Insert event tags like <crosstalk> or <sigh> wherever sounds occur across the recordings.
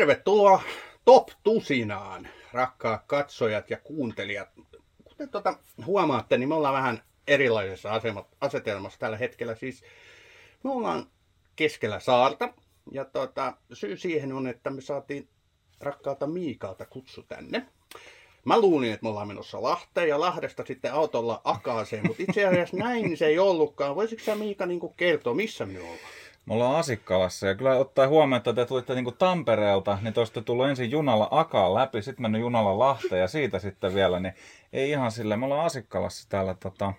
Tervetuloa Top Tusinaan, rakkaat katsojat ja kuuntelijat. Kuten tuota huomaatte, niin me ollaan vähän erilaisessa asemat, asetelmassa tällä hetkellä. Siis me ollaan keskellä saarta ja tuota, syy siihen on, että me saatiin rakkaalta Miikalta kutsu tänne. Mä luulin, että me ollaan menossa Lahteen ja Lahdesta sitten autolla Akaaseen, mutta itse asiassa näin se ei ollutkaan. Voisitko sä Miika niin kertoa, missä me ollaan? Me ollaan Asikkalassa ja kyllä ottaa huomioon, että te tulitte niin Tampereelta, niin te olisitte tullut ensin junalla Akaan läpi, sitten mennyt junalla Lahteen ja siitä sitten vielä, niin ei ihan sille. Me ollaan Asikkalassa täällä tota,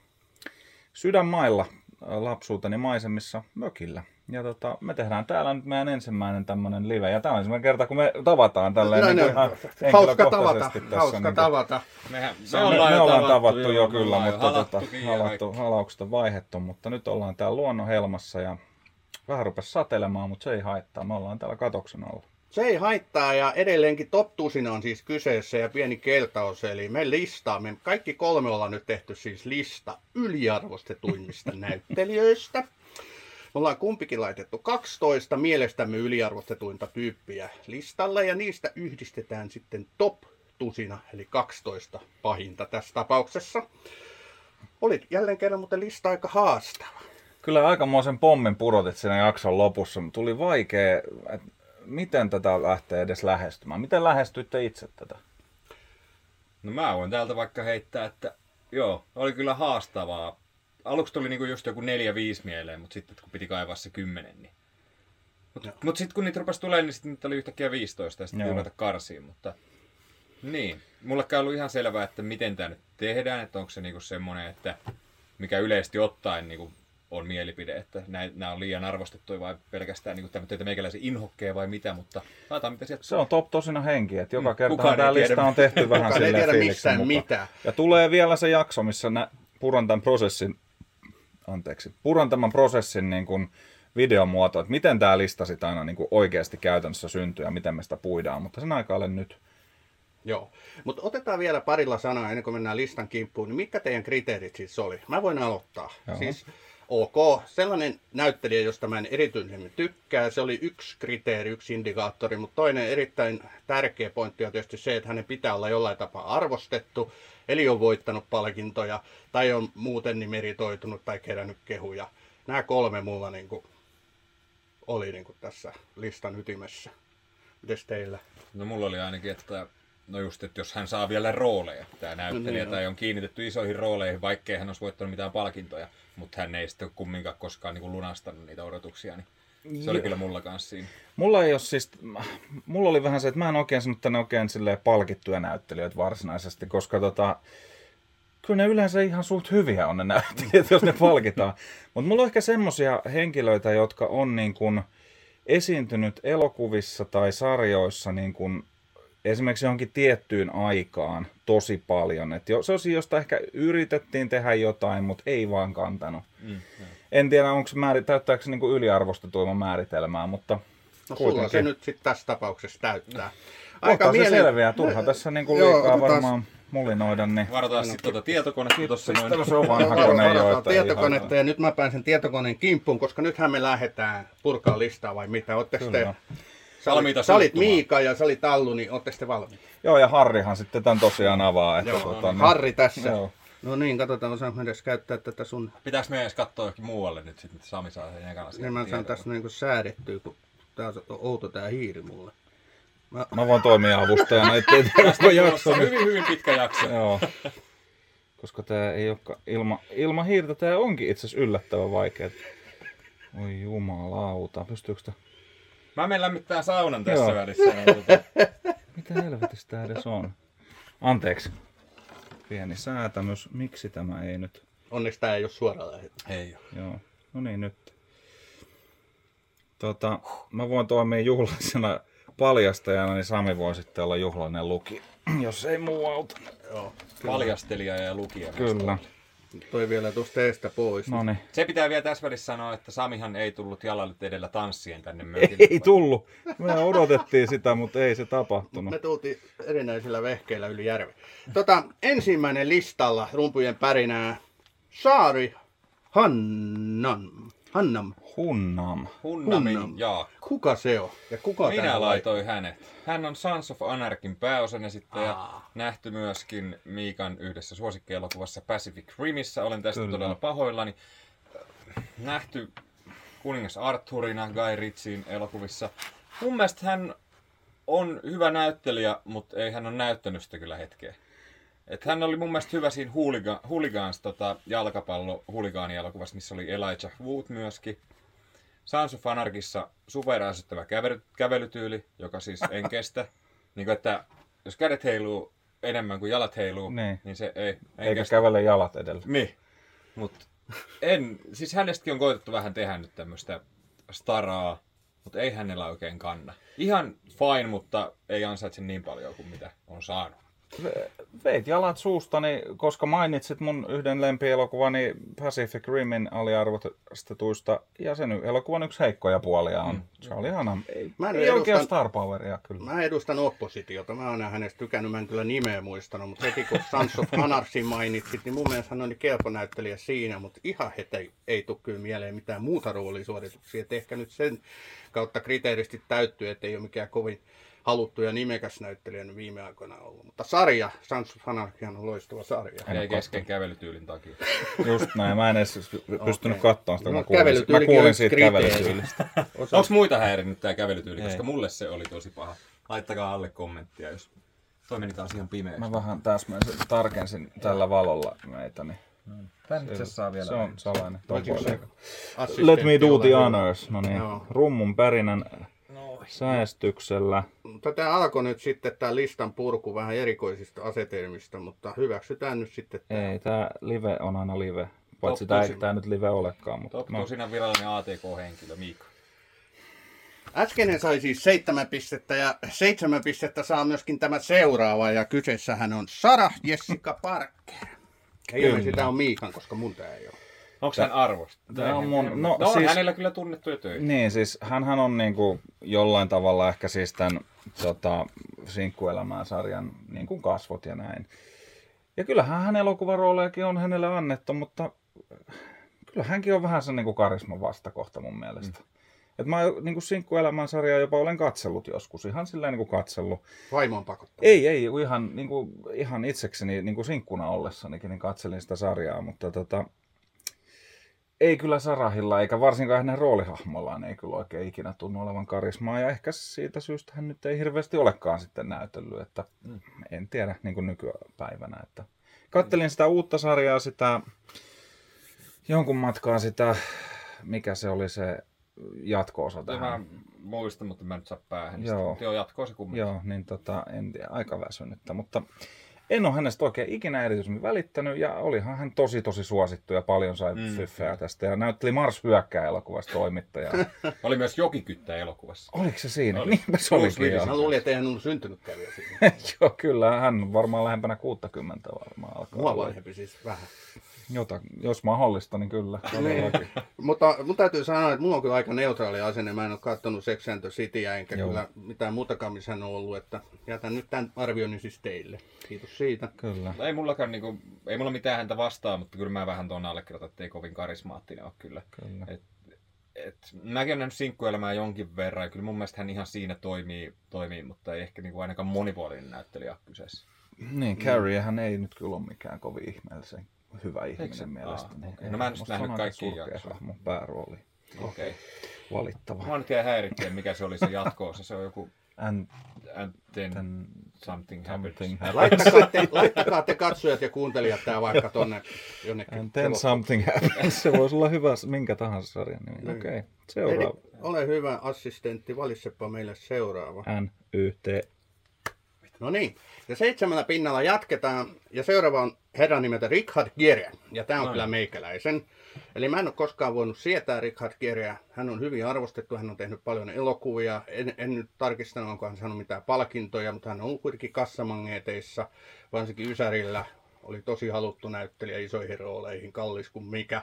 sydänmailla lapsuuteni maisemissa mökillä. Ja tota, me tehdään täällä nyt meidän ensimmäinen tämmöinen live. Ja tämä on ensimmäinen kerta, kun me tavataan tälleen No, niin no, ihan hauska tavata, tässä. hauska niin kuin- tavata. Mehän, me, me, me ollaan tavattu jo kyllä, mutta tota, halattu, on vaihdettu, mutta nyt ollaan täällä luonnon helmassa ja vähän rupesi satelemaan, mutta se ei haittaa. Me ollaan täällä katoksen alla. Se ei haittaa ja edelleenkin top on siis kyseessä ja pieni keltaus. Eli me listaamme, kaikki kolme ollaan nyt tehty siis lista yliarvostetuimmista <laughs> näyttelijöistä. Me ollaan kumpikin laitettu 12 mielestämme yliarvostetuinta tyyppiä listalle ja niistä yhdistetään sitten top tusina eli 12 pahinta tässä tapauksessa. Oli jälleen kerran muuten lista aika haastava. Kyllä aikamoisen pommin pudotit siinä jakson lopussa. Tuli vaikea, että miten tätä lähtee edes lähestymään. Miten lähestyitte itse tätä? No mä voin täältä vaikka heittää, että joo, oli kyllä haastavaa. Aluksi tuli niinku just joku 4-5 mieleen, mutta sitten kun piti kaivaa se 10, niin... Mutta Joo. mut sitten kun niitä rupesi tulemaan, niin sitten niitä oli yhtäkkiä 15 ja sitten ruveta karsiin, mutta... Niin, mullekaan on ollut ihan selvää, että miten tämä nyt tehdään, että onko se niinku semmoinen, että mikä yleisesti ottaen niinku on mielipide, että nämä on liian arvostettuja vai pelkästään niinku tämmöitä meikäläisen inhokkeja vai mitä, mutta laitetaan mitä sieltä Se on top tosina henki, että joka Mm, kerta tämä lista on tehty vähän Kukaan ei silleen tiedä missään mukaan. mitään. Ja tulee vielä se jakso, missä nä, puran tämän prosessin, anteeksi, puran tämän prosessin niin kuin videomuoto, että miten tämä lista sitten aina niin kuin oikeasti käytännössä syntyy ja miten me sitä puidaan, mutta sen aikaa olen nyt. Joo, mutta otetaan vielä parilla sanaa ennen kuin mennään listan kimppuun. Niin mitkä teidän kriteerit siis oli? Mä voin aloittaa. Joo. Siis ok, sellainen näyttelijä, josta mä en erityisemmin tykkää, se oli yksi kriteeri, yksi indikaattori, mutta toinen erittäin tärkeä pointti on tietysti se, että hänen pitää olla jollain tapaa arvostettu, eli on voittanut palkintoja, tai on muuten niin meritoitunut tai kerännyt kehuja. Nämä kolme mulla niin kuin, oli niin kuin tässä listan ytimessä. Mites teillä? No mulla oli ainakin, että no just, että jos hän saa vielä rooleja, tämä näyttelijä, niin, tai on kiinnitetty isoihin rooleihin, vaikkei hän olisi voittanut mitään palkintoja, mutta hän ei sitten kumminkaan koskaan niin kuin lunastanut niitä odotuksia, niin se oli kyllä mulla kanssa siinä. Mulla ei ole siis, mulla oli vähän se, että mä en oikein sanonut tänne oikein palkittuja näyttelijöitä varsinaisesti, koska tota, kyllä ne yleensä ihan suht hyviä on ne näyttelijät, jos ne palkitaan. <laughs> Mutta mulla on ehkä semmosia henkilöitä, jotka on niin kuin esiintynyt elokuvissa tai sarjoissa niin kuin esimerkiksi johonkin tiettyyn aikaan tosi paljon. Et jo, se on josta ehkä yritettiin tehdä jotain, mutta ei vaan kantanut. Mm, En tiedä, onko se määr... täyttääkö se niin kuin yliarvostetuimman määritelmää, mutta No sulla se Kuitenkin. nyt sitten tässä tapauksessa täyttää. Aika se mielen- selviää. Turha tässä niin kuin Joo, liikaa otetaan- varmaan mulinoida. Niin... Varataan sitten tuota tietokonetta tuossa noin. Sitten se on vanha kone jo. Että ei tietokonetta ihan- ja nyt mä pääsen tietokoneen kimppuun, koska nythän me lähdetään purkaa listaa vai mitä? Ootteko te. Sä, olit, sä olit. Miika ja sä olit Allu, niin ootteko te valmiita? Joo, ja Harrihan sitten tämän tosiaan avaa. Että Joo, tota, niin- Harri tässä. Joo. No niin, katsotaan, osaanko edes käyttää tätä sun... Pitääkö me edes katsoa johonkin muualle nyt sitten, että Sami saa sen ekana Niin mä saan tässä niinku säädettyä, kun tää on outo tää hiiri mulle. Mä, Mä voin toimia avustajana, ettei <laughs> tästä jakso. Hyvin, hyvin pitkä jakso. Joo. Koska tää ei olekaan ilma, ilman hiirtä, tää onkin itse asiassa yllättävän vaikea. Oi jumalauta, pystyykö tää... Mä menen lämmittämään saunan tässä Joo. välissä. niin tota- <laughs> Mitä helvetistä tää edes on? Anteeksi. Pieni säätämys. Miksi tämä ei nyt... onneksi tää ei ole suoraan lähetys. Ei oo. Joo, no niin nyt. Tota, mä voin toimia juhlallisena paljastajana, niin Sami voi sitten olla juhlallinen luki, <clears throat> jos ei muu auta. Joo. Paljastelija ja lukija. Kyllä. Toi vielä tuosta eestä pois. No niin. Se pitää vielä tässä välissä sanoa, että Samihan ei tullut jalalle edellä tanssien tänne mökille. Ei tullut. Me odotettiin sitä, mutta ei se tapahtunut. Me tultiin erinäisillä vehkeillä yli järven. Tota, ensimmäinen listalla rumpujen pärinää Saari Hannan. Hannam. Hunnam. Hunnamin Hunnam. Jaakko. Kuka se on? Ja kuka Minä laitoin hänet. Hän on Sons of Anarchin pääosan esittäjä. Aa. Nähty myöskin Miikan yhdessä suosikkielokuvassa Pacific Rimissa. Olen tästä Kyllä. todella pahoillani. Nähty kuningas Arthurina Guy Ritchien elokuvissa. Mun mielestä hän on hyvä näyttelijä, mutta ei hän ole näyttänyt sitä kyllä hetkeä. Et hän oli mun mielestä hyvä siinä Hooligans tota, jalkapallo huligaani-elokuvassa, missä oli Elijah Wood myöskin. Sons of Anarchissa superärsyttävä kävely, kävelytyyli, joka siis en kestä. <laughs> niin kuin, että jos kädet heiluu enemmän kuin jalat heiluu, Niin. niin, niin se ei, en Eikä kestä. kävele jalat edellä. Niin. Mut en, siis hänestäkin on koitettu vähän tehdä nyt tämmöistä staraa, mutta ei hänellä oikein kanna. Ihan fine, mutta ei ansaitse niin paljon kuin mitä on saanut. Veit jalat suustani, koska mainitsit mun yhden lempielokuvani Pacific Rimin aliarvostetuista. Ja sen elokuvan yksi heikkoja puolia on Charlie Hunnam. Ei, Mä en ei oikein edustan- star poweria kyllä. Mä edustan oppositiota. Mä oon hänestä tykännyt, mä en kyllä nimeä muistanut, mutta heti kun Sons of Anarchy mainitsit, niin mun mielestä hän oli kelpo näyttelijä siinä, mutta ihan heti ei, ei tule kyllä mieleen mitään muuta roolisuorituksia. Et ehkä nyt sen kautta kriteeristi täyttyy, että ei ole mikään kovin haluttu ja nimekäs näyttelijä nyt viime aikoina ollut. Mutta sarja, Sons of Anarchy on loistava sarja. Ei kesken kävelytyylin takia. <laughs> Just näin, mä en edes pystynyt Okei. katsomaan sitä, kun No, mä kuulin, mä kuulin siitä kriteeri. kävelytyylistä. <laughs> Onko muita häirinnyt tämä kävelytyyli? Ei. Koska mulle se oli tosi paha. Laittakaa alle kommenttia, jos toi meni taas ihan pimeäksi. Mä vähän täsmensin, tarkensin tällä valolla meitä, niin Tän itse saa vielä. se on salainen. Let me do the honors. No niin, rummun perinän säästyksellä. Mutta tämä alkoi nyt sitten tämä listan purku vähän erikoisista asetelmista, mutta hyväksytään nyt sitten. Ei, tää live on aina live. Paitsi tää ei tää nyt live olekaan, mutta Top no, tosina virallinen ATK-henkilö, Miikka. Äskeinen sai siis seitsemän pistettä ja seitsemän pistettä saa myöskin tämä seuraava ja kyseessähän on Sarah Jessica Parker. Ei ole sitä on Miikan, koska mun tää ei ole. Onko hän arvosta? Tää on mun- no, no on siis- hänellä kyllä tunnettuja töitä. Niin, siis hänhän on niinku jollain tavalla ehkä siis tämän tota, sinkkuelämään sarjan niin kuin kasvot ja näin. Ja kyllähän hän elokuvaroolejakin on hänelle annettu, mutta kyllä hänkin on vähän se niin kuin karisman vastakohta mun mielestä. Mm. Et mä niin kuin sinkkuelämän sarjaa jopa olen katsellut joskus, ihan sillä niin kuin katsellut. Vaimon pakottaa. Ei, ei, ihan, niin kuin, ihan itsekseni niin kuin sinkkuna ollessanikin niin katselin sitä sarjaa, mutta tota, ei kyllä Sarahilla, eikä varsinkaan hänen roolihahmollaan ei kyllä oikein ikinä tunnu olevan karismaa. Ja ehkä siitä syystä hän nyt ei hirveästi olekaan sitten näytellyt, että mm. en tiedä niin kuin nykypäivänä. Että kattelin sitä uutta sarjaa, sitä jonkun matkaa sitä, mikä se oli se jatko-osa Tähän. Mä muistan, mutta mä nyt saa päähän. Joo. Joo. Joo, jatkoa se kumminkin. Joo, niin tota, en tiedä, aika väsynyttä, mutta en ole hänestä oikein ikinä erityisemmin välittänyt ja olihan hän tosi tosi suosittu ja paljon sai mm. fyffeä tästä ja näytteli Mars hyökkää elokuvasta toimittajaa. <laughs> Oli myös Jokikyttä elokuvassa. Oliko se siinä? Oli. Niinpä se Willis. Mä luulin, että eihän ollut syntynytkään vielä siinä. <laughs> joo, kyllä, hän on varmaan lähempänä 60 varmaan alkaa. Mua vanhempi siis vähän. Jota, jos mahdollista, niin kyllä. todellakin. <laughs> Mutta mun täytyy sanoa, että mulla on kyllä aika neutraali asenne. Mä en ole katsonut Sex and the Cityä, enkä Joo. kyllä mitään muutakaan missä on ollut. Että jätän nyt tämän arvioinnin siis teille. Kiitos siitä. kyllä. Ei mullakaan niinku, ei mulla mitään häntä vastaa, mutta kyllä mä vähän tuon allekirjoitan, että ei kovin karismaattinen ole kyllä. kyllä. Et, et, mäkin olen nähnyt sinkkuelämää jonkin verran ja kyllä mun mielestä hän ihan siinä toimii, toimii mutta ei ehkä niinku ainakaan monipuolinen näyttelijä kyseessä. Niin, Carrie hän ei nyt kyllä ole mikään kovin ihmeellisen hyvä ihminen mielestäni. Okei. Ei, No mä en musta nähnyt surkea jaksoja. hahmo, päärooli. Okei. Okay. Valittava. Mua nyt jäi häirittää, mikä se oli se jatkoosa. Se on joku And and then then something happens. something happens. <laughs> Laittakaa te, laittakaa te katsojat ja kuuntelijat tää vaikka tonne jonnekin. And then something happens. Se voisi olla hyvä minkä tahansa sarjan nimi. Niin. Okei, okay. Eli seuraava. ole hyvä assistentti, valitsepa meille seuraava. N-Y-T. No niin, ja seitsemällä pinnalla jatketaan. Ja seuraava on herran nimeltä Richard Gere. Ja tämä on Noin. kyllä meikäläisen. Eli mä en ole koskaan voinut sietää Richard Gereä. Hän on hyvin arvostettu, hän on tehnyt paljon elokuvia. En, en nyt tarkistanut, onko hän saanut mitään palkintoja, mutta hän on ollut kuitenkin kassamangeeteissa, varsinkin Ysärillä. Oli tosi haluttu näyttelijä isoihin rooleihin, kallis kuin mikä.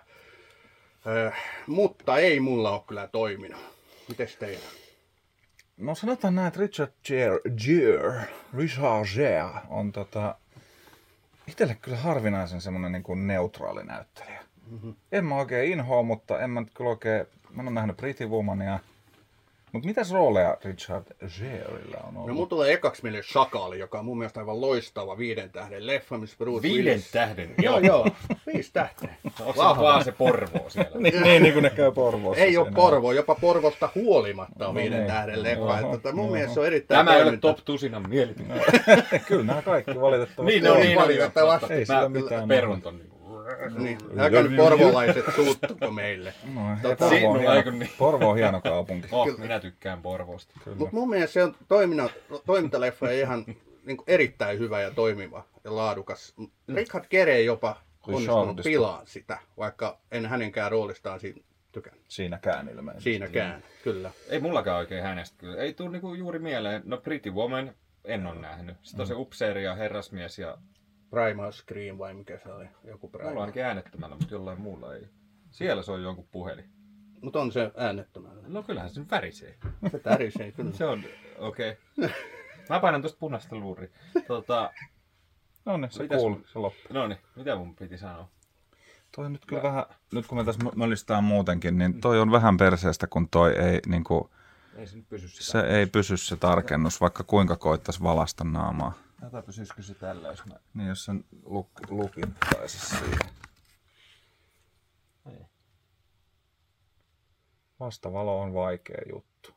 Ö, mutta ei mulla ole kyllä toiminut. Mites teillä? No sanotaan näin, että Richard Gere, Gere Richard Gere on tota, itselle kyllä harvinaisen semmoinen niin kuin neutraali näyttelijä. Mm-hmm. En mä oikein inhoa, mutta en mä nyt kyllä oikein mä oon nähnyt Pretty Womania. Mutta mitäs rooleja Richard Gereillä on ollut? No mun tulee ekaksi mieleen Shakali, joka on mun mielestä aivan loistava viiden tähden leffa, missä Bruce Viiden Willis... tähden. Joo, joo. Viisi tähteä. <laughs> Onko se vaan se Porvoo siellä? <laughs> niin, niin, niin kuin ne käy Porvoossa. Ei ole siinä. Porvo, jopa Porvosta huolimatta on No viiden niin. tähden leffa. Oho, Että, tota, mun oho. mielestä se on erittäin Tämä ei ole top tusinan mielipide. <laughs> Kyllä nämä kaikki valitettavasti. Niin, no Joo, niin, no, valitettavasti. Ei sillä mitään perun ton. Niin, älkää nyt porvolaiset suuttuko meille. <laughs> No, Tota- Porvo, on hieno, niin. Porvo on hieno kaupunki. Oh, minä tykkään Porvoosta. Mutta mun mielestä se on toiminna, toimintaleffa ihan niin kuin erittäin hyvä ja toimiva ja laadukas. Richard Gere jopa onnistunut Richardista. pilaa sitä, vaikka en hänenkään roolistaan siinä tykännyt. Siinäkään ilmeisesti. Siinäkään, kyllä. Ei mullakaan oikein hänestä kyllä. Ei tule niinku juuri mieleen. No Pretty Woman en ole nähnyt. Sitten on se upseeri ja herrasmies ja Primal Scream vai mikä se oli? Joku mulla on Primal. ainakin äänettömällä, mutta jollain muulla ei. Siellä se on jonkun puhelin. Mutta on se äänettömällä. No kyllähän se värisee. Se tärisee kyllä. Se on, okei. Okay. Mä painan tuosta punaista luuria. Tota, No niin, se Mitäs- cool, se loppu. no niin, mitä mun piti sanoa? Toi on nyt kyllä vähän, nyt kun me tässä mö- mölistään muutenkin, niin toi on vähän perseestä, kun toi ei, niin kuin, Ei se nyt pysy sitä. se ei pysy se tarkennus, vaikka kuinka koittaisi valasta naamaa. Tätä pysyisikö se tällä, jos mä... Niin jos sen luk, lukittaisi siihen. Ei. Vastavalo on vaikea juttu.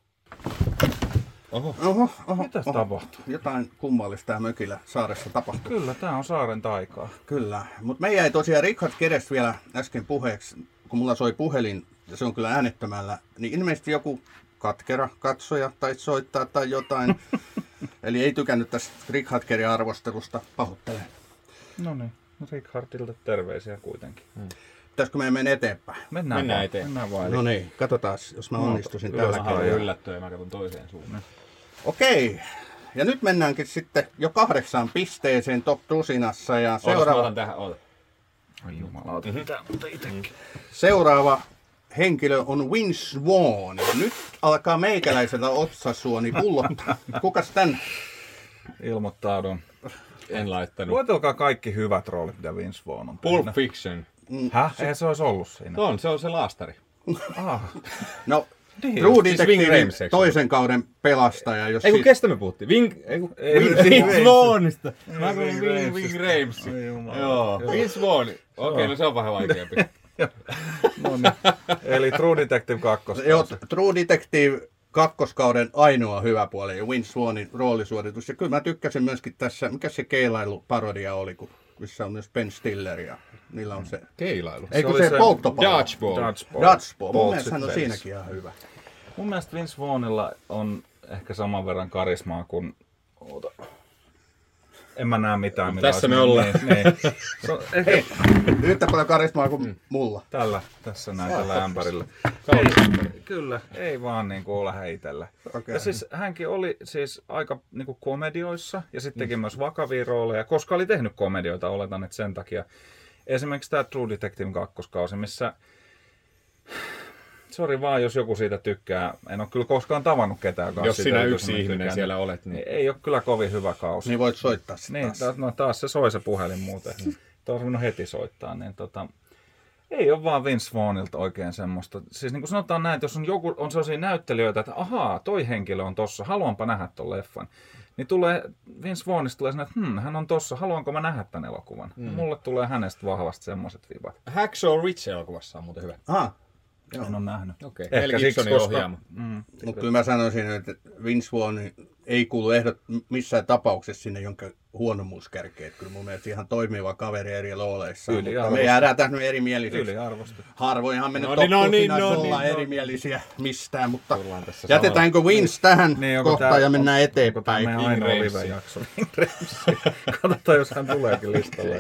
Oho. Oho, oho, Mitäs oho. tapahtuu? Jotain kummallista tää mökillä saaressa tapahtuu. Kyllä, tää on saaren taikaa. Kyllä, mutta me jäi tosiaan Richard Keres vielä äsken puheeksi, kun mulla soi puhelin, ja se on kyllä äänettömällä, niin ilmeisesti joku katkera katsoja tai soittaa tai jotain. <laughs> Eli ei tykännyt tästä Richard Kerin arvostelusta, pahoittelen. No niin, Richardilta terveisiä kuitenkin. Pitäisikö meidän mennä eteenpäin? Mennään, Mennään vaan, eteenpäin. Mennään vaan. No niin, katsotaan, jos mä onnistuisin ylös tällä olen yllättyä ja mä katson toiseen suuntaan. Okei, ja nyt mennäänkin sitten jo kahdeksaan pisteeseen top tusinassa, ja Seuraava. Otan tähän, oota. Ai jumalauta, mm-hmm. mitä mutta itekin. seuraava henkilö on Win Swan. Nyt alkaa meikäläisellä otsasuoni pullottaa. Kukas tän Ilmoittaudun. En laittanut. Luetelkaa kaikki hyvät roolit, mitä Vince Vaughn on Pulp tehnyt. Fiction. Häh? Eihän se olisi ollut siinä. On, se on se laastari. Ah, No, Niin, True siis Wing Detectivein Rames, toisen kauden pelastaja. Jos Ei kun siis- kestä me puhuttiin? Wing, ei kun, Ei, Wing, Wing Wing Rames. Swanista. Mä Wing Ramesista. Jumala. Joo. Wing Swan. Okei, no se on vähän vaikeampi. <laughs> <laughs> no niin. Eli True Detective 2. Joo, True Detective kakkoskauden ainoa hyvä puoli ja Win Swanin roolisuoritus. Ja kyllä mä tykkäsin myöskin tässä, mikä se keilailuparodia oli, kun missä on myös Ben Stiller ja niillä on se... Keilailu. Ei kun oli se, se polttopallo. Dodgeball. Dodgeball. Dodgeball. Mun mielestä hän on siinäkin ihan hyvä. Mun mielestä Vince Vaughnilla on ehkä saman verran karismaa kuin... Oota. En mä näe mitään. mitä Tässä me ollaan. Niin, niin. <laughs> Se on ehkä Yhtä paljon karismaa kuin mulla. tällä, tässä näin tällä ämpärillä. Ei, kyllä, ei vaan niin kuin ole itsellä. Okei. Ja siis hänkin oli siis aika niin kuin komedioissa ja sitten teki myös vakavia rooleja, koska oli tehnyt komedioita, oletan, että sen takia. Esimerkiksi tämä True Detective kakkoskausi, missä Sori vaan, jos joku siitä tykkää. En ole kyllä koskaan tavannut ketään, joka on Jos sinä yksi ihminen tykännyt. siellä olet, niin... Ei ole kyllä kovin hyvä kausi. Niin voit soittaa sitä Niin, taas. no taas se soi se puhelin muuten. Tuo on heti soittaa, niin tota, ei ole vaan Vince Vaughnilta oikein semmoista. Siis niin kuin sanotaan näin, että jos on, joku, on sellaisia näyttelijöitä, että ahaa, toi henkilö on tossa, haluanpa nähdä ton leffan. Niin tulee, Vince Vaughnista tulee sinne, että hm, hän on tossa, haluanko mä nähdä tämän elokuvan. Mm. Mulle tulee hänestä vahvasti semmoiset vibat. Hacksaw Ridge-elokuvassa on muuten hyvä. Aha, En ole nähnyt. Okei. Ehkä siksi, koska- ohjaama. Mm, mutta kyllä mä sanoisin, että Vince Vaughn ei kuulu ehdot missään tapauksessa sinne jonka huonomuuskärkeen. Että Kyllä mun mielestä ihan toimiva kaveri eri rooleissa. Yli Mutta me jäädään tässä nyt erimielisiksi. Harvoinhan me nyt No niin, no niin, no niin, ollaan no. erimielisiä mistään, mutta jätetäänkö Wins tähän Niin, kohtaan tää- ja mennään tämä eteenpäin. Ramessi. live-jakso? Wing <laughs> Ramessi. Katsotaan, jos hän tuleekin listalle.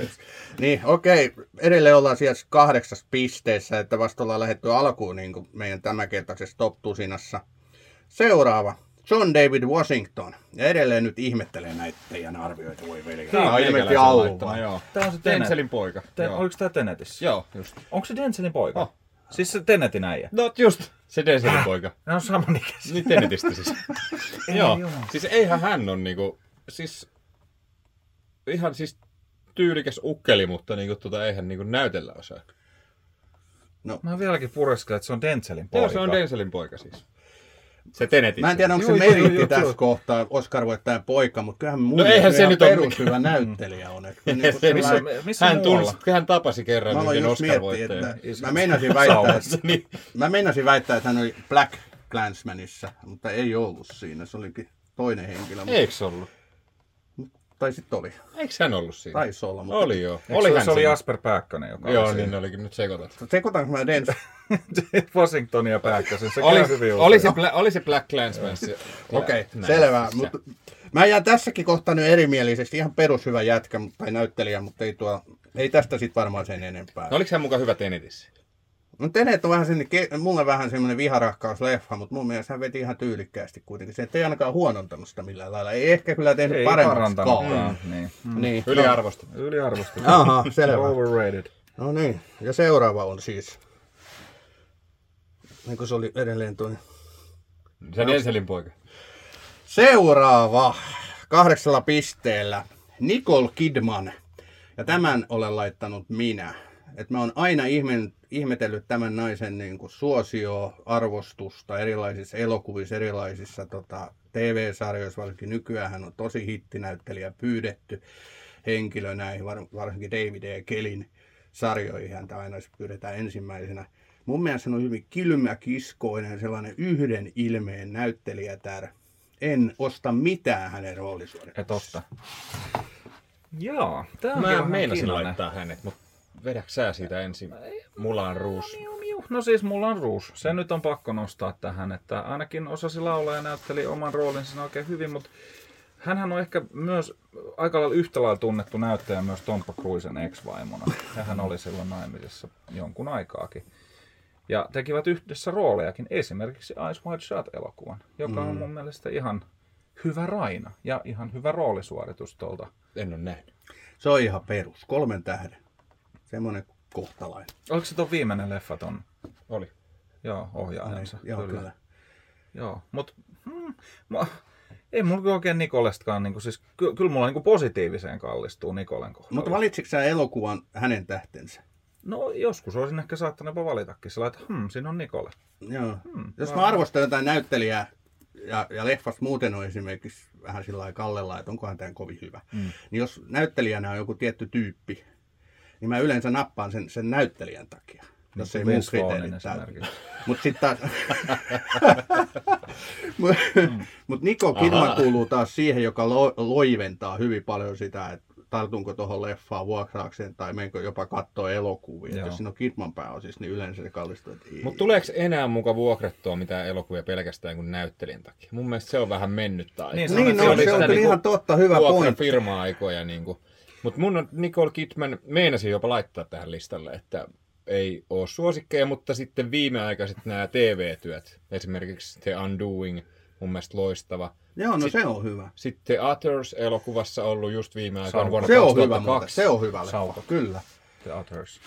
Niin, okei. Edelleen ollaan siellä kahdeksassa pisteessä, että vasta ollaan lähdetty alkuun niin kuin meidän tämänkertaisessa top tusinassa. Seuraava. John David Washington. Ja edelleen nyt ihmettelee näitä teidän arvioita, voi veli. Tämä on ilmeisesti? Joo. Tämä on se Tenet. Denzelin poika. Ten, Joo. oliko tämä Tenetissä? Joo, just. Onko se Denzelin poika? Oh. Siis se Tenetin äijä. No just, se Denzelin poika. Ne on samanikäisiä. Niin Tenetistä siis. <laughs> Ei Joo, jumala. siis eihän hän on niinku, siis ihan siis tyylikäs ukkeli, mutta niinku tota eihän niinku näytellä osaa. No, Mä vieläkin pureskelen, että se on Denzelin poika. Joo, se on Denzelin poika siis. Se Tenetissä. Mä en tiedä, onko se meritti tässä joo. kohtaa Oscar voittajan poika, mutta kyllähän mun No mielestä eihän se nyt ole perushyvä näyttelijä on. Että niin Se, missä- missä hän, tunsi, hän tapasi kerran Mä yhden just miettiä, Oscar-voittajan. että mä meinasin väittää, että, <laughs> Niin. mä meinasin väittää, että hän oli Black Clansmanissa, mutta ei ollut siinä. Se olikin toinen henkilö. mutta- Eikö se ollut? Tai sitten oli. Eikö hän ollut siinä? Taisi olla. Mutta Oli joo. Eikö Oli se, se oli? Jasper Pääkkönen, joka Joo, oli niin olikin nyt sekoitat. Sekoitanko mä Denzel? <laughs> Washington ja Pääkkösen. Se Oli, hyvin oli, se, Bla- oli se Black Clansman. Okei, näin. selvä. Se- Mutta mä jään tässäkin kohtaa nyt erimielisesti. Ihan perushyvä jätkä tai näyttelijä, mutta ei, tuo, ei tästä sitten varmaan sen enempää. No, oliko hän mukaan hyvä Tenetissä? No Tenet on vähän sen, mulle vähän semmoinen viharakkaus-leffa, mutta mun mielestä hän veti ihan tyylikkäästi kuitenkin. Se ei ainakaan huonontanut sitä millään lailla. Ei ehkä kyllä tehnyt Ei paremmaksikaan. parantanutkaan. Niin. Niin. Yliarvostettu. Yliarvostettu. Aha, selvä. Overrated. No niin, ja seuraava on siis... Niin kuin se oli edelleen toi... Se Denzelin poika. Seuraava kahdeksalla pisteellä Nicole Kidman. Ja tämän olen laittanut minä. Et mä oon aina ihmen, ihmetellyt tämän naisen niin kuin suosio, arvostusta erilaisissa elokuvissa, erilaisissa tota, TV-sarjoissa, varsinkin nykyään hän on tosi hittinäyttelijä, pyydetty henkilö näihin, var, varsinkin David E. Kelin sarjoihin häntä aina pyydetään ensimmäisenä. Mun mielestä hän on hyvin kylmäkiskoinen, sellainen yhden ilmeen näyttelijätär. En osta mitään hänen roolisuorituksensa. Et osta. Joo, tää on Mä meinasin laittaa hänet, mutta vedäks sä siitä ensin? Mulla on ruus. No siis mulla on Ruus. Se nyt on pakko nostaa tähän, että ainakin osasi laulaa ja näytteli oman roolinsa oikein hyvin, mutta hänhän on ehkä myös aika lailla yhtä lailla tunnettu näyttäjä myös Tompa Cruisen ex-vaimona. Ja hän oli silloin naimisissa jonkun aikaakin. Ja tekivät yhdessä roolejakin, esimerkiksi Ice White Shut-elokuvan, joka on mun mielestä ihan hyvä raina ja ihan hyvä roolisuoritus tuolta. En ole nähnyt. Se on ihan perus, kolmen tähden. Semmoinen kohtalainen. Oliko se tuon viimeinen leffa ton? Oli. Joo, ohjaajansa. Joo, kyllä. kyllä. Joo, mutta hmm, mä, ei mulla oikein Nikolestakaan, niin kuin, siis, ky, kyllä mulla niin positiiviseen kallistuu Nikolen kohdalla. Mutta valitsitko sä elokuvan hänen tähtensä? No joskus olisin ehkä saattanut jopa valitakin sillä, että hmm, siinä on Nikole. Joo. Hmm, Jos mä arvostan jotain näyttelijää ja, ja leffasta muuten on esimerkiksi vähän sillä lailla kallella, että onkohan tämä kovin hyvä. Mm. Niin jos näyttelijänä on joku tietty tyyppi, niin mä yleensä nappaan sen, sen näyttelijän takia. Jos Niin ei kuin mun Vince Vaughnin kriteerit täytä. Mutta sitten taas... <laughs> Mutta Niko Kidman kuuluu taas siihen, joka lo, loiventaa hyvin paljon sitä, että tartunko tuohon leffaan vuokraakseen tai menkö jopa katsoa elokuvia. Joo. Jos siinä on Kidman pääosissa, niin yleensä se kallistuu, että ei. Mutta tuleeko enää muka vuokrattua mitään elokuvia pelkästään kuin näyttelijän takia? Mun mielestä se on vähän mennyttä aikaa. Niin, se Niin, Se no, oli se on sitä kyllä niinku ihan totta, hyvä pointti. vuokrafirma-aikoja. Niinku. Mutta mun on Nicole Kidman, meinasin jopa laittaa tähän listalle, että ei ole suosikkeja, mutta sitten viimeaikaiset nämä TV-työt, esimerkiksi The Undoing, mun mielestä loistava. Joo, no se on hyvä. Sitten The Others-elokuvassa ollut just viime aikoina vuonna Se on hyvä 2002. muuten, se on hyvä leffa, kyllä. The Others.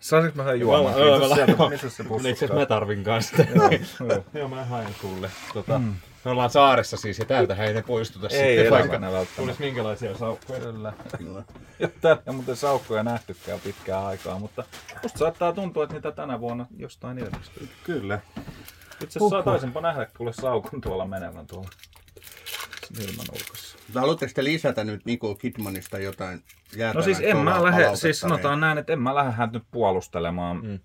Saisinko mä sen juomaan? Joo, mä- joo. Missä se Itse pussi? asiassa mä tarvin kanssa. Joo, mä haen sulle. Tota, mm. Me ollaan saaressa siis, ja täältähän ei ne poistuta Ei sitten, vaikka välttämättä. tulisi minkälaisia saukkoja. Kyllä. Kyllä. Ja täällä ei muuten saukkoja nähtykään pitkään aikaa, mutta musta saattaa tuntua, että niitä tänä vuonna jostain ilmestyy. Kyllä. Itse asiassa taisinpa nähdä kuule saukon tuolla menevän tuolla silmän ulkossa. Haluatteko te lisätä nyt Nicole Kidmanista jotain No siis en mä lähde, siis sanotaan näin, että en mä lähde hän nyt puolustelemaan, Mm.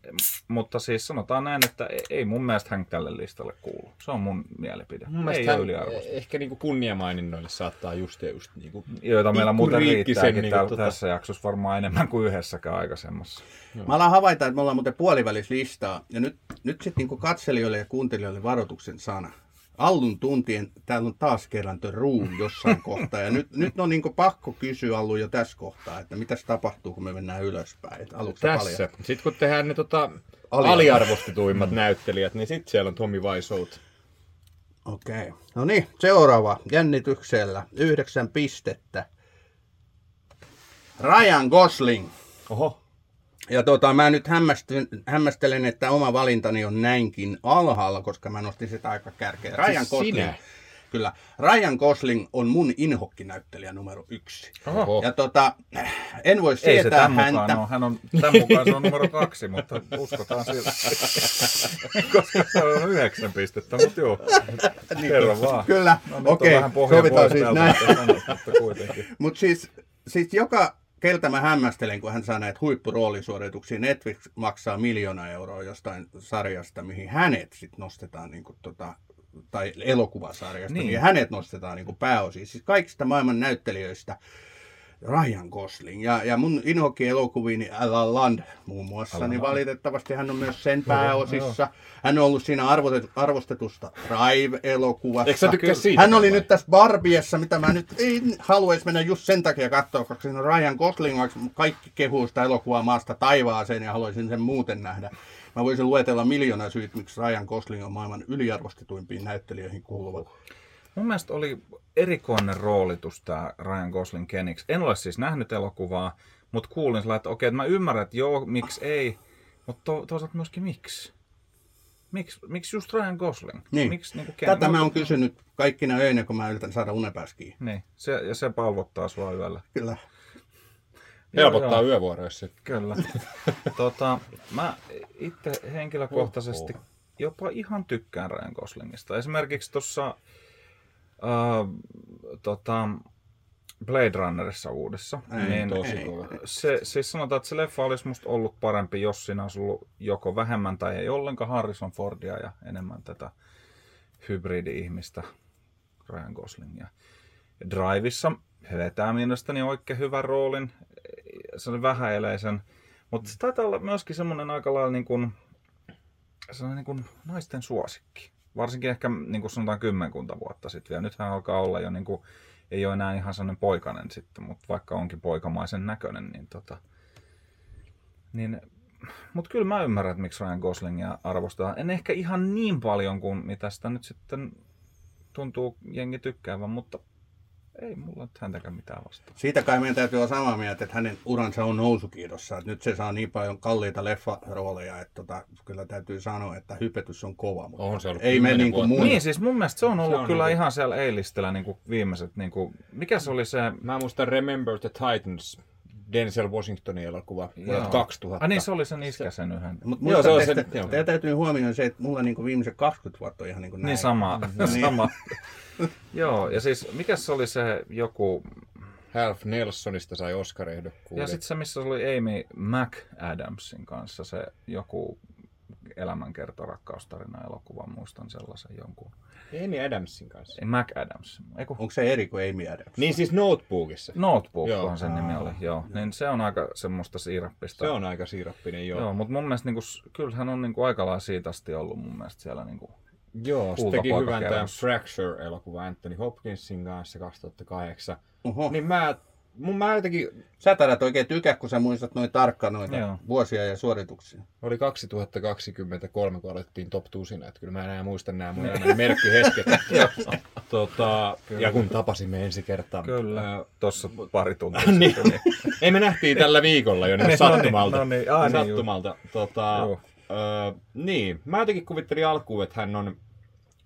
mutta siis sanotaan näin, että ei- ei mun mielestä hän tälle listalle kuulu. Se on mun mielipide. Mun ei hän, yliarvostettu. ehkä niinku kunniamaininnoille saattaa just ja just niinku... Joita meillä muuten riittääkin niinku täällä, tota- tässä jaksossa varmaan enemmän kuin yhdessäkään aikaisemmassa. Mä alan havaita, että me ollaan muuten puolivälislistaa. Ja nyt, nyt sitten niin katselijoille ja kuuntelijoille varoituksen sana. Allun tuntien täällä on taas kerran The Room jossain <laughs> kohtaa. Ja nyt, nyt on niin pakko kysyä Allu jo tässä kohtaa, että mitäs tapahtuu, kun me mennään ylöspäin. Et aluksi sä Tässä. Sitten kun tehdään ne tota, Aliarvo- aliarvostetuimmat näyttelijät, niin sitten siellä on Tommy Wiseau. Okei. Okay. No niin, seuraava jännityksellä. Yhdeksän pistettä. Ryan Gosling. Oho. Ja tota, mä nyt hämmästelen, hämmästelen, että oma valintani on näinkin alhaalla, koska mä nostin sitä aika kärkeen. Ryan Siis Gosling. sinä? Kyllä. Ryan Gosling on mun inhokkinäyttelijä numero yksi. Oho. Ja tota, en voi Ei se sietää tämän häntä. mukaan ole. Hän on, tämän mukaan se on numero kaksi, mutta uskotaan siltä. <laughs> Koska se on yhdeksän pistettä, mutta joo. Kerro vaan. Kyllä, No, on okei, pohja sovitaan siis näin. Mutta siis, siis joka keltä mä hämmästelen, kun hän saa näitä huippuroolisuorituksia. Netflix maksaa miljoona euroa jostain sarjasta, mihin hänet sitten nostetaan niin kuin, tota, tai elokuvasarjasta, niin. Niin. niin hänet nostetaan niin pääosiin. Siis kaikista maailman näyttelijöistä Ryan Gosling. Ja, ja mun inhokki-elokuviin La Land muun muassa, La niin valitettavasti hän on myös sen pääosissa. Hän on ollut siinä arvotet, arvostetusta Drive-elokuvassa. Eikö sä tykkää siitä? Hän oli vai? nyt tässä Barbiessa, mitä mä nyt ei haluaisi mennä just sen takia katsoa, koska siinä on Ryan Gosling, kaikki kehuu sitä elokuvaa maasta taivaaseen ja haluaisin sen muuten nähdä. Mä voisin luetella miljoona syyt, miksi Ryan Gosling on maailman yliarvostetuimpiin näyttelijöihin kuuluva. Mun mielestä oli erikoinen roolitus tämä Ryan Gosling Kenix. En ole siis nähnyt elokuvaa, mutta kuulin sillä, että okei, että mä ymmärrän, että joo, miksi ei, mutta to, toisaalta myöskin miksi. Miksi, miksi just Ryan Gosling? Niin. Miksi, niin Tätä mä oon kysynyt kaikkina öinä, kun mä yritän saada unepääskiin. Niin, se, ja se palvottaa sua yöllä. Kyllä. Helpottaa yövuoroissa. Kyllä. <laughs> tota, mä itse henkilökohtaisesti jopa ihan tykkään Ryan Goslingista. Esimerkiksi tuossa äh, tota, Blade Runnerissa uudessa. Ei, niin tosi ei. kova. se, siis sanotaan, että se leffa olisi musta ollut parempi, jos siinä olisi ollut joko vähemmän tai ei ollenkaan Harrison Fordia ja enemmän tätä hybridi-ihmistä Ryan Goslingia. Ja Driveissa he vetää mielestäni oikein hyvän roolin. Se oli vähäeleisen. Mutta se taitaa olla myöskin semmoinen aika lailla niin kuin, sellainen niin kuin naisten suosikki. Varsinkin ehkä niin kuin sanotaan kymmenkunta vuotta sitten vielä. Nythän alkaa olla jo niin kuin, ei ole enää ihan sellainen poikainen sitten, mutta vaikka onkin poikamaisen näköinen, niin tota, niin, mutta kyllä mä ymmärrän, että miksi Ryan Goslingia arvostetaan. En ehkä ihan niin paljon kuin mitä sitä nyt sitten tuntuu jengi tykkäävän, mutta ei mulla nyt häntäkään mitään vastaan. Siitä kai meidän täytyy olla samaa mieltä, että hänen uransa on nousukiidossa. Että nyt se saa niin paljon kalliita leffarooleja, että tota, kyllä täytyy sanoa, että hypetys on kova. Mutta On se ollut ei me niin kuin mun... Niin, siis mun mielestä se on ollut on kyllä niinku- ihan siellä eilistellä niin kuin viimeiset, niin kuin, mikä se oli se, Mä muistan Remember the Titans, Denzel Washingtonin elokuva vuodelta Joo. 2000. ah niin se oli sen iskäsen yhden. Mutta Joo, se on se- joo. teidän täytyy huomioida se, että mulla niinku viimeiset 20 vuotta on ihan niin kuin näin. <laughs> Niin sama, <laughs> Niin. sama. Joo, ja siis mikä se oli se joku, Half Nelsonista sai Oscar-ehdokkuuden. ja sitten se missä oli Amy McAdamsin kanssa se joku elämänkerta rakkaustarina elokuva, muistan sellaisen jonkun. Amy Adamsin kanssa. Ei McAdams, eiku Onko se eri kuin Amy Adams? Niin siis Notebookissa. Notebook, Joo. joo. sen nimi oli, joo. Niin se on aika semmoista siirappista. Se on aika siirappinen, joo. Joo, mutta mun mielestä niinku, kyllähän on niinku aika lailla siitä asti ollut mun mielestä siellä niinku, Joo, se teki hyvän tämän kerros. Fracture-elokuva Anthony Hopkinsin kanssa 2008. Oho. Niin mä, mun mä jotenkin, Sä taidat oikein tykkää, kun sä muistat noin tarkkaan noita Joo. vuosia ja suorituksia. oli 2023, kun aloitettiin Top Tusina, että kyllä mä enää muistan nämä mun elämän merkkihetket. <laughs> tota, ja kun tapasimme ensi kertaa. Kyllä. Ö, tossa pari tuntia <laughs> niin. sitten. Niin. Ei me nähtiin tällä viikolla jo niin Niin, sattumalta. no niin, no niin. Aa, niin sattumalta. tota, Joo. ö, niin, mä jotenkin kuvittelin alkuun, että hän on,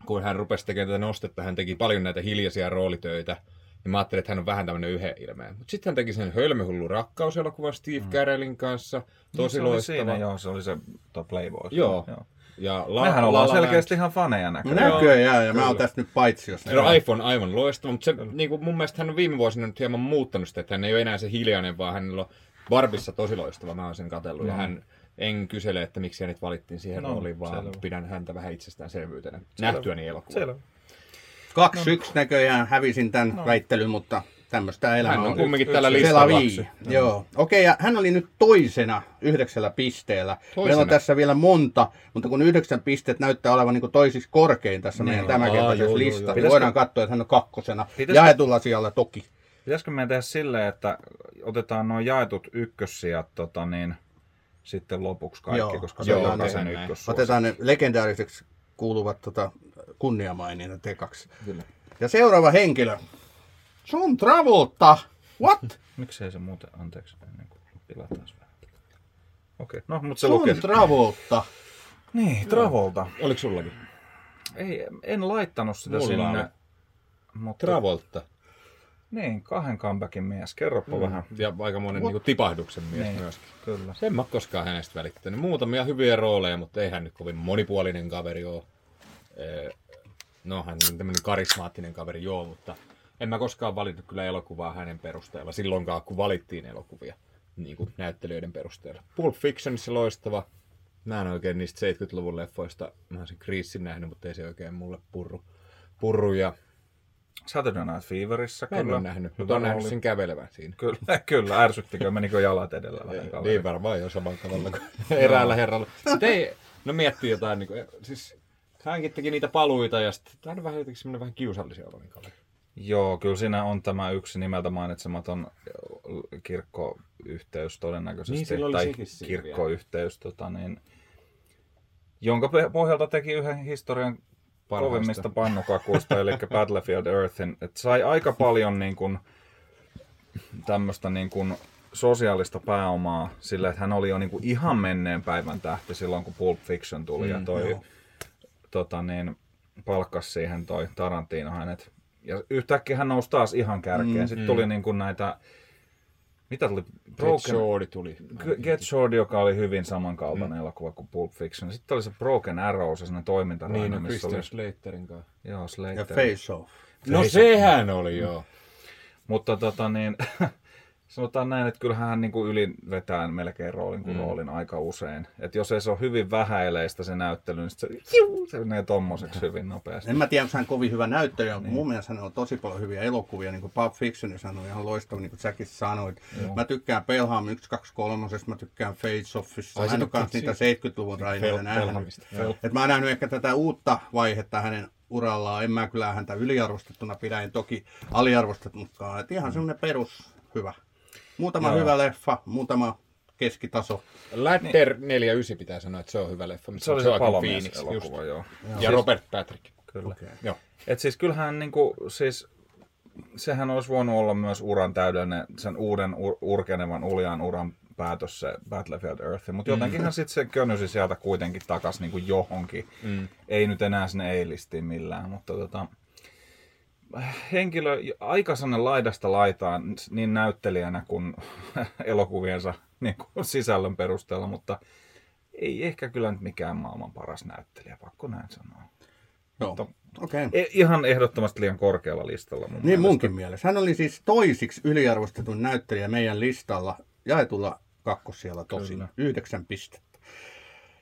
kun hän rupesi tekemään tätä nostetta, hän teki paljon näitä hiljaisia roolitöitä. Ja mä ajattelin, että hän on vähän tämmöinen yhden ilmeen. Mutta sitten hän teki sen hölmöhullu rakkauselokuvan Steve Carellin kanssa. Tosi se oli loistava. siinä, joo, se oli se tuo Playboy. Joo. joo. Ja La, Mehän ollaan La selkeästi ihan faneja No näköjään. näköjään, ja mä oon tästä nyt paitsi, jos No, iPhone aivan loistava, mutta se, niin kuin mun mielestä hän on viime vuosina nyt hieman muuttanut sitä, että hän ei ole enää se hiljainen, vaan hänellä on Barbissa tosi loistava, mä oon sen katsellut, ja hän en kysele, että miksi hänet valittiin siihen No, rooliin, vaan selvä. pidän häntä vähän itsestäänselvyytenä nähtyäni elokuvaa. Selvä. 2-1 näköjään hävisin tämän no. väittelyn, mutta tämmöistä elämää Hän on on. kumminkin yksi- tällä yksi- listalla. vie. Joo. Okei, ja hän oli nyt toisena yhdeksällä pisteellä. Toisena? Meillä on tässä vielä monta, mutta kun yhdeksän pisteet näyttää olevan niin toisiksi korkein tässä Niin meidän tämänkertaisessa listassa, joo. niin Pitäisikö- voidaan katsoa, että hän on kakkosena. Pitäisikö- Jaetulla sijalla toki. Pitäisikö meidän tehdä silleen, että otetaan nuo jaetut ykkössijat tota, niin, sitten lopuksi kaikki, Joo, koska se joo, on jokaisen tehdään näin. ykkössuosi. Otetaan ne legendaariseksi kuuluvat tota, kunniamaininat ekaksi. Kyllä. Ja seuraava henkilö. John Travolta. What? <laughs> Miksei se muuten, anteeksi, ennen kuin pilataan se vähän. Okei, no, mutta se John lukee. Travolta. Niin, Travolta. Oliko sullakin? Ei, en laittanut sitä Mulla sinne. Mutta, Travolta. Niin, kahden comebackin mies. Kerropa mm. vähän. Ja aikamoinen niin tipahduksen mies Niin. myöskin. Kyllä. Sen mä oon koskaan hänestä välittänyt. Muutamia hyviä rooleja, mutta ei hän nyt kovin monipuolinen kaveri ole. No hän on tämmöinen karismaattinen kaveri, joo, mutta en mä koskaan valinnut kyllä elokuvaa hänen perusteella silloinkaan, kun valittiin elokuvia niin kuin näyttelijöiden perusteella. Pulp Fictionissa loistava. Mä en oikein niistä 70-luvun leffoista, mä oon sen kriisin nähnyt, mutta ei se oikein mulle purru. purru ja Saturday Night Feverissa mä en kyllä. ole nähnyt, mutta oon nähnyt rooli. sen kävelevän siinä. Kyllä, <laughs> kyllä, ärsyttikö, menikö jalat edellä vähän kaveri. Niin varmaan jo samalla tavalla kuin <laughs> eräällä herralla. Mutta ei, no miettii jotain, niin kuin, siis hänkin teki niitä paluita ja sitten tämä on vähän jotenkin semmoinen vähän kiusallisia oloinen kaveri. Joo, kyllä siinä on tämä yksi nimeltä mainitsematon kirkkoyhteys todennäköisesti. Niin, sillä oli tai kirkkoyhteys, tota, niin, jonka pohjalta teki yhden historian Parhaista. kovimmista pannukakuista, eli Battlefield Earthin. Et sai aika paljon niin kuin, tämmöistä niin kuin, sosiaalista pääomaa sillä, että hän oli jo niin kuin, ihan menneen päivän tähti silloin, kun Pulp Fiction tuli ja toi joo. tota, niin, palkkas siihen toi Tarantino hänet. Ja yhtäkkiä hän nousi taas ihan kärkeen. Mm, Sitten tuli niin kuin näitä, mitä tuli? Broken Broken, Shorty tuli. Get Short, joka oli hyvin samankaltainen mm. elokuva kuin Pulp Fiction. Sitten oli se Broken Arrow, se sellainen toimintaraina, Niin, no missä oli... Christian Slaterin kanssa. Joo, Ja Slater. Face Off. No sehän oli joo. Mutta tota niin, <laughs> sanotaan näin, että kyllähän hän niin kuin yli vetää melkein roolin kuin mm. roolin aika usein. Että jos ei se ole hyvin vähäileistä se näyttely, niin se, jiu, se menee tommoseksi hyvin nopeasti. En mä tiedä, onko hän kovin hyvä näyttelijä, mutta mun mielestä hän on tosi paljon hyviä elokuvia, niin kuin Pulp Fictionissa hän on ihan loistava, niin kuin säkin sanoit. Mä tykkään Pelham 1, 2, 3, mä tykkään Face Offissa. Ai, Hän sä on kans tykkäät niitä 70-luvun rainoja Fel- nähnyt. Et mä oon nähnyt ehkä tätä uutta vaihetta hänen urallaan. En mä kyllä häntä yliarvostettuna pidä, en toki aliarvostettukaan. Et ihan semmonen perus hyvä. Muutama Joo. hyvä leffa, muutama keskitaso. Ladder 49 pitää sanoa, että se on hyvä leffa. Se oli se palomies Phoenix, just. elokuva, joo. Ja Robert Patrick. Kyllä. Okei. Joo. Et siis kyllähän niinku, siis, sehän olisi voinut olla myös uran täydellinen, sen uuden ur- urkenevan uljaan uran päätös se Battlefield Earth, mutta jotenkinhan sitten se könysi sieltä kuitenkin takas niinku johonkin. Mm. Ei nyt enää sinne A-listiin millään, mutta tota, henkilö aika sellainen laidasta laitaan niin näyttelijänä kuin <laughs> elokuviensa niin kuin sisällön perusteella, mutta ei ehkä kyllä nyt mikään maailman paras näyttelijä, pakko näin sanoa. Joo, Mutta- okei. E- ihan ehdottomasti liian korkealla listalla mun Niin mielestä. munkin mielestä. Hän oli siis toisiksi yliarvostetun näyttelijä meidän listalla jaetulla kakkossijalla tosin. Kyllä. Yhdeksän pistettä.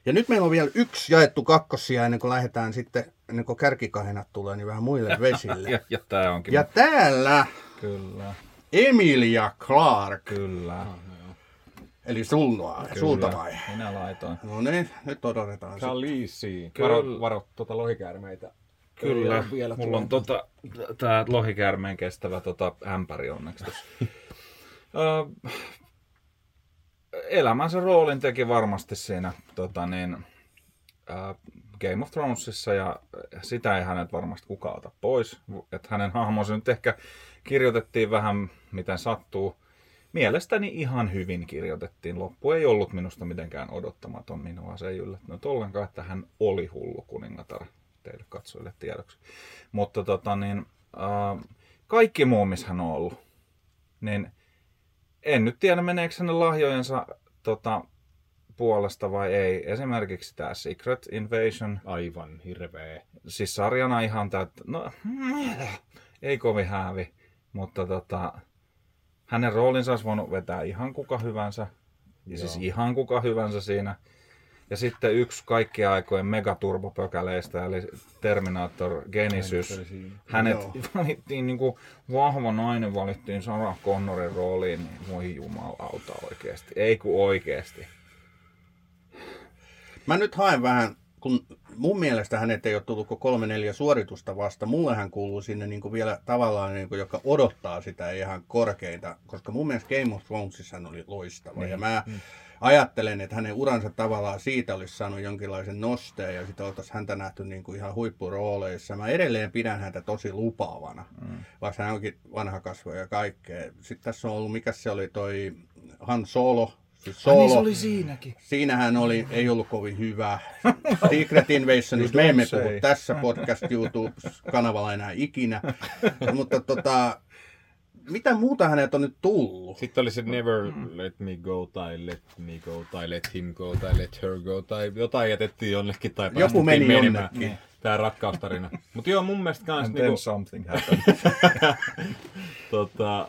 Ja nyt meillä on vielä yksi jaettu kakkossija ennen kuin lähdetään sitten, ennen kuin kärkikahinat tulee, niin vähän muille vesille. <laughs> Ja, ja tää onkin. ja täällä Kyllä, Emilia Clark, kyllä. eli sulta, sulta vai? Minä laitoin. No niin, nyt odotetaan. Kyllä. Varo, varo tuota lohikäärmeitä. Kyllä, vielä mulla on tullut. tota, tää lohikäärmeen kestävä tota, ämpäri onneksi tossa. <laughs> Elämänsä roolin teki varmasti siinä tota, niin, ä, Game of Thronesissa ja sitä ei hänet varmasti kukaan ota pois. Että hänen hahmonsa nyt ehkä kirjoitettiin vähän miten sattuu. Mielestäni ihan hyvin kirjoitettiin. Loppu ei ollut minusta mitenkään odottamaton. Minua se ei yllättänyt ollenkaan, että hän oli hullu kuningatar teille katsojille tiedoksi. Mutta tota niin, äh, kaikki muu, missä hän on ollut, niin en nyt tiedä, meneekö hänen lahjojensa tota, puolesta vai ei. Esimerkiksi tämä Secret Invasion, Aivan hirveä. siis sarjana ihan täyttä, no ei kovin häävi, mutta tota, hänen roolinsa olisi voinut vetää ihan kuka hyvänsä, ja siis ihan kuka hyvänsä siinä. Ja sitten yksi kaikkien aikojen megaturbopökäleistä, eli Terminator Genesis. Hänet Joo. <laughs> valittiin niin kuin vahva nainen, valittiin Sarah Connorin rooliin, niin voi jumalauta oikeasti. Ei kun oikeasti. Mä nyt haen vähän, kun mun mielestä hänet ei ole tullut kuin kolme neljä suoritusta vasta. Mulle hän kuuluu sinne niin kuin vielä tavallaan, niin kuin, joka odottaa sitä ihan korkeinta, koska mun mielestä Game of Thronesissa hän oli loistava. Niin. Ja mä ajattelen, että hänen uransa tavallaan siitä olisi saanut jonkinlaisen nosteen ja sitten oltaisiin häntä nähty niin kuin ihan huippurooleissa. Mä edelleen pidän häntä tosi lupaavana, mm. vaikka hän onkin vanha kasvo ja kaikkea. Sitten tässä on ollut, mikä se oli toi Han Solo, Siis Ai niin se Solo, oli siinäkin. siinähän oli, ei ollut kovin hyvä. <laughs> Secret Invasionista me emme puhu tässä podcast YouTube-kanavalla enää ikinä. <laughs> Mutta tota, mitä muuta hänet on nyt tullut? Sitten oli se Never Let Me Go tai Let Me Go tai Let Him Go tai Let Her Go tai jotain jätettiin jonnekin tai Joku meni menemään. jonnekin. Tää rakkaustarina. Mutta joo, mun mielestä kans And niinku, then something happened. <laughs> tota,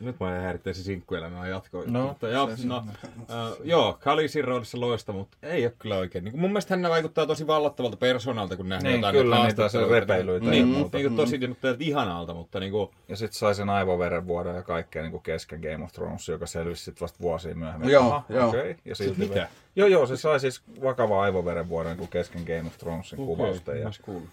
nyt mä häirittäisin se sinkkuelämää jatkoa. No, mutta, joo, se- no, uh, joo, Khaleesin roolissa loistava, mutta ei ole kyllä oikein. Niin, mun mielestä hän vaikuttaa tosi vallattavalta persoonalta, kun nähdään Niin, jotain kyllä, näitä niitä se repeilyitä ja Niin, muuta. niin kuin tosi niin kuin ihanalta, mutta niin kuin, Ja sitten sai sen aivoverenvuodon ja kaikkea niin kuin kesken Game of Thrones, joka selvisi sitten vasta vuosia myöhemmin. Joo, Aha, joo. Okay. Ja silti Siis mitä? Joo, joo, se sai siis vakavaa aivoverenvuodon niin kuin kesken Game of Thronesin Okei, kuvausten. Ja kuullut.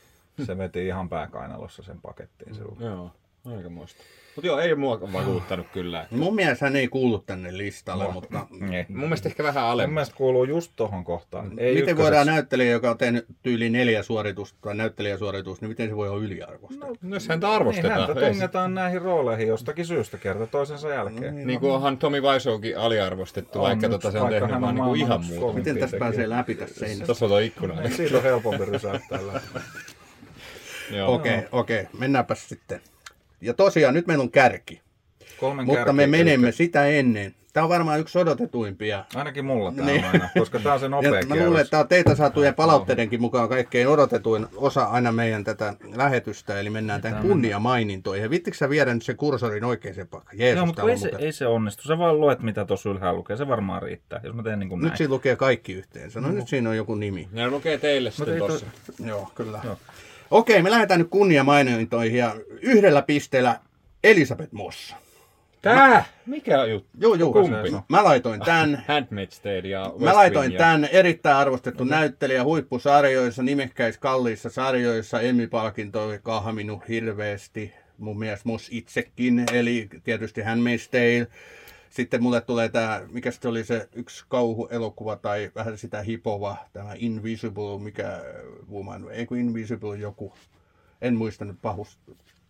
se veti ihan pääkainalossa sen pakettiin silloin. Joo, aika muista. Mutta joo, ei mua vakuuttanut kyllä. Mun mielestä hän ei kuulu tänne listalle, No. mutta Niin. Mun mielestä ehkä vähän Mun alemmas. mielestä kuuluu just tohon kohtaan. Ei miten ykköseksi. voidaan näyttelijä, joka on tehnyt tyyli neljä suoritusta tai näyttelijäsuoritusta, niin miten se voi olla yliarvostettu? No, jos häntä Niin, arvostetaan. häntä ei se- tungetaan näihin rooleihin jostakin syystä kerta toisensa jälkeen. Niin kuin onhan Tomi Wiseaukin aliarvostettu, On vaikka tota, se on tehnyt hän vaan niinku ihan muuta. Miten tässä pääsee läpi tässä seinässä? Tuossa on tuo ikkuna. Siitä on helpompi rysäyttää läpi. Joo. Okei, okei, okay. mennäänpä sitten. Ja tosiaan, nyt meillä on kärki, Kolmen mutta kärki, me menemme eli- sitä ennen. Tämä on varmaan yksi odotetuimpia. Ainakin mulla tää Niin. on aina, koska tää on se Ja nopea mä luulen, että tämä on teitä saatujen palautteidenkin mukaan kaikkein odotetuin osa aina meidän tätä lähetystä, eli mennään tähän kunniamainintoihin. Ja vittikö sä viedä nyt se kursorin oikeaan paikkaan? Jeesus, Joo, mutta ei se, muuten- ei se onnistu. Sä vaan luet, mitä tuossa ylhäällä lukee. Se varmaan riittää, jos mä teen niin kuin näin. Nyt siinä lukee kaikki yhteensä. No nyt siinä on joku nimi. Ne lukee teille sitten tossa. Joo, kyllä. Joo. Okei, me lähdetään nyt kunniamainintoihin ja yhdellä pisteellä Elisabeth Moss. Tää? Mikä juttu? Joo, joo. Kumpi? Mä laitoin tämän. <laughs> Handmaid's Tale ja West Mä laitoin ja- tämän erittäin arvostettu näyttelijä huippusarjoissa, nimekkäissä kalliissa sarjoissa, Emmy-palkintoja kahminut hirveästi. Mun mielestä Moss itsekin, eli tietysti Handmaid's Tale. Sitten mulle tulee tämä, mikä se oli se yksi kauhuelokuva tai vähän sitä hipova, tämä Invisible, mikä woman, ei kun Invisible joku, en muista nyt pahus,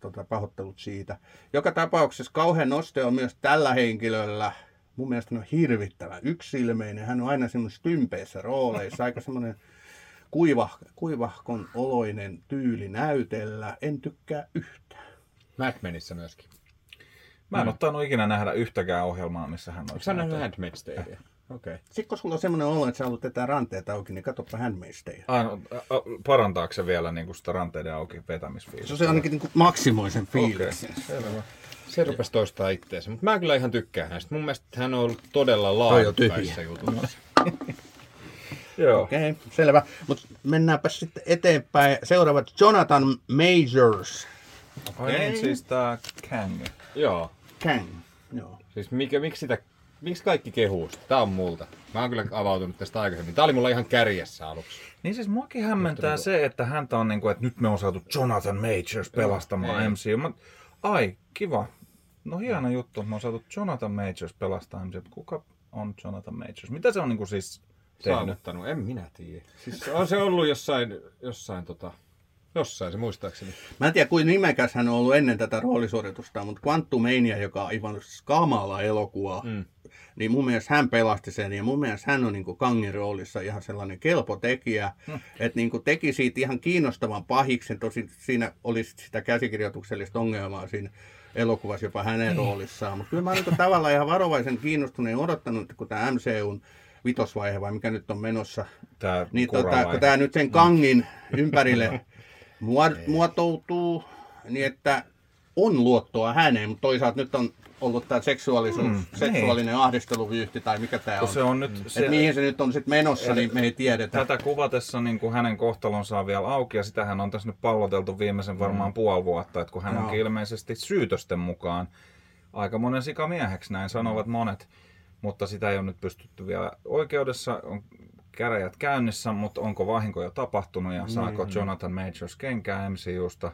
tota, pahoittelut siitä. Joka tapauksessa kauhean noste on myös tällä henkilöllä. Mun mielestä on hirvittävä yksilmeinen. Hän on aina semmoisissa tympeissä rooleissa, aika semmoinen kuiva, kuivahkon oloinen tyyli näytellä. En tykkää yhtään. Mad Menissä myöskin. Mä en ole tainnut ikinä nähdä yhtäkään ohjelmaa, missä hän olisi sä nähnyt. Handmaid's Talea? Okei. Sitten kun sulla on semmoinen olo, että sä haluat tätä ranteet auki, niin katsoppa Handmaid's Tale. Aino, parantaako se vielä niin kuin sitä ranteiden auki vetämisfiilistä? Se on ainakin niin kuin maksimoi sen Okei, fiiliksen. selvä. Se rupesi toistaa itteensä, mutta mä kyllä ihan tykkään hänestä. Mun mielestä hän on ollut todella on laadukkaissa jutuissa. <laughs> Joo. Okei, okay, selvä. Mutta mennäänpä sitten eteenpäin. Seuraavat Jonathan Majors. Ai niin, siis tää Kang. Joo. Kang. Joo. Siis mikä, miksi sitä, miksi kaikki kehuu sitä? Tää on multa. Mä oon kyllä avautunut tästä aikaisemmin. Tää oli mulla ihan kärjessä aluksi. Niin siis muakin hämmentää se, että häntä on niin kuin, että nyt me on saatu Jonathan Majors pelastamaan ei. MCU. Mä, ai, kiva. No hieno juttu, että me on saatu Jonathan Majors pelastaa MCU. Kuka on Jonathan Majors? Mitä se on niin kuin siis tehnyt? Saavuttanut, en minä tiedä. Siis on se ollut jossain, jossain tota, jossain se muistaakseni. Mä en tiedä, kuin nimekäs hän on ollut ennen tätä roolisuoritusta, mutta Quantumania, joka on aivan kamala elokuva, Mm. niin mun mielestä hän pelasti sen. Ja mun mielestä hän on niin Kangin roolissa ihan sellainen kelpo tekijä, että niin teki siitä ihan kiinnostavan pahiksen. Tosin siinä oli sit sitä käsikirjoituksellista ongelmaa siinä elokuvassa jopa hänen roolissaan. Mutta kyllä mä oon niin tavallaan ihan varovaisen kiinnostuneen odottanut, kun tämä MCUn vitosvaihe vai mikä nyt on menossa, Tää niin tota, kun tämä nyt sen kangin ympärille <laughs> muod- muotoutuu, niin että on luottoa häneen, mutta toisaalta nyt on ollut tämä seksuaalisuus, Mm, mm, seksuaalinen ahdisteluvyyhti tai mikä tämä on. se on nyt, Se, se, mihin se nyt on sitten menossa, niin me ei tiedetä. tätä kuvatessa niin kuin hänen kohtalonsa on vielä auki ja sitähän on tässä nyt palloteltu viimeisen varmaan puoli vuotta, että kun hän Joo. onkin ilmeisesti syytösten mukaan aika monen sikamieheksi, näin sanovat monet, mutta sitä ei ole nyt pystytty vielä oikeudessa, on käräjät käynnissä, mutta onko vahinko jo tapahtunut ja saako Jonathan Majors kenkää MCUsta?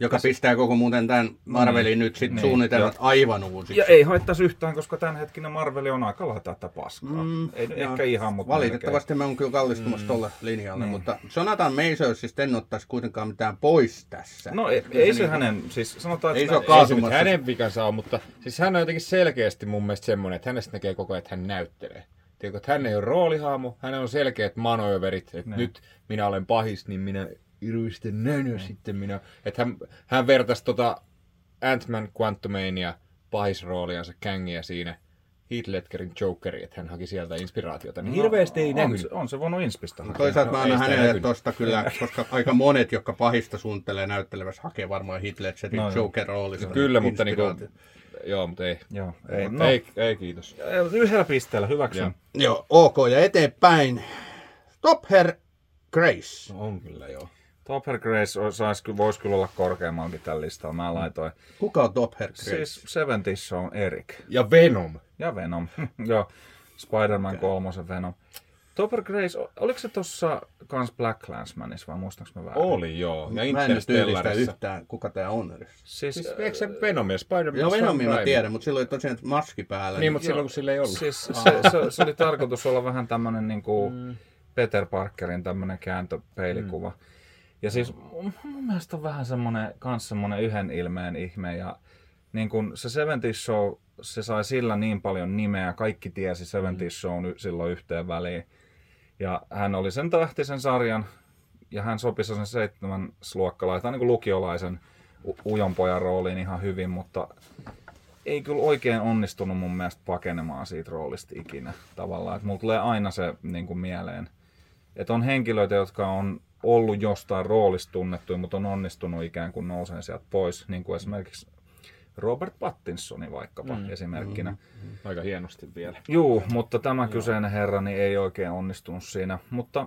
Joka pistää koko muuten tämän Marvelin nyt sitten Niin, suunnitelmat aivan uusiksi. Ja ei haittaisi yhtään, koska tämänhetkinen Marveli on aika lailla tätä paskaa. Mm, ei Joo. ehkä ihan, mutta Valitettavasti mä oon kyllä kallistumassa mm. tolle linjalle, mutta Jonathan Macersista en ottaisi kuitenkaan mitään pois tässä. melkein. No ei, ei se niinku- hänen, siis sanotaan, Ei että se Ei se nyt hänen vikansa on, mutta siis hän on jotenkin selkeästi mun mielestä semmoinen, että hänestä näkee koko ajan, että hän näyttelee. Tiedätkö, että hän ei ole roolihaamu, hänellä on selkeät manööverit, että Niin. nyt minä olen pahis, niin minä iruisten näin ja sitten minä... Että hän, hän vertaisi tota Ant-Man Quantumania pahisrooliansa Kangia siinä Heath Ledgerin Jokeriin, että hän haki sieltä inspiraatiota. Niin hirveästi ei on, näkynyt. se, on se voinut inspistä hakea. Toisaalta mä No, annan hänelle tosta kyllä, <laughs> koska aika monet, jotka pahista suunnittelee näyttelevässä, hakee varmaan Hitler Ledgerin No no, joo. Joker-roolissa. Kyllä, mutta niinku. Joo, mutta ei. Joo, ei, no, ei, ei, kiitos. yhdellä pisteellä, hyväksyn. Joo. Joo, ok, ja eteenpäin. Top Hair Grace. No, on kyllä joo. Topher Grace sais, voisi kyllä olla korkeammallakin tällä listalla. Mä laitoin. Kuka on Top Hair Grace? Siis Seventies on Erik. Ja Venom. Ja Venom. <laughs> Joo, Spider-Man kolmosen Venom. Topher Grace, oliko se tossa kans Black Clansmanissa vai muistaaks mä väärin? Oli joo. Ja Mä en nyt Interstellarissa. yhtään, kuka tää on edes. Siis, Siis, eikö se Venom ja Spider-Man? Joo, Venomin mä tiedän, mutta silloin oli tosiaan maski päällä. Niin, mutta silloin kun sillä ei ollut. Siis <laughs> se, se, se, oli tarkoitus olla vähän tämmönen niinku mm. Peter Parkerin tämmönen kääntöpeilikuva. Mm. Ja siis mun, mun mielestä on vähän semmonen, kans semmonen yhden ilmeen ihme ja niin kun se 70 Show, se sai sillä niin paljon nimeä, kaikki tiesi 70 Shown y- silloin yhteen väliin. Ja hän oli sen tähtisen sarjan ja hän sopi sen seitsemän luokkalaisen, niin kuin lukiolaisen u- ujon pojan rooliin ihan hyvin, mutta ei kyllä oikein onnistunut mun mielestä pakenemaan siitä roolista ikinä tavallaan. Että mulla tulee aina se niin kuin mieleen, että on henkilöitä, jotka on ollut jostain roolista tunnettuja, mutta on onnistunut ikään kuin nousee sieltä pois, niin kuin esimerkiksi Robert Pattinsoni vaikkapa mm, esimerkkinä. Mm. Aika hienosti vielä. Juu, mutta tämä kyseinen herra niin ei oikein onnistunut siinä. Mutta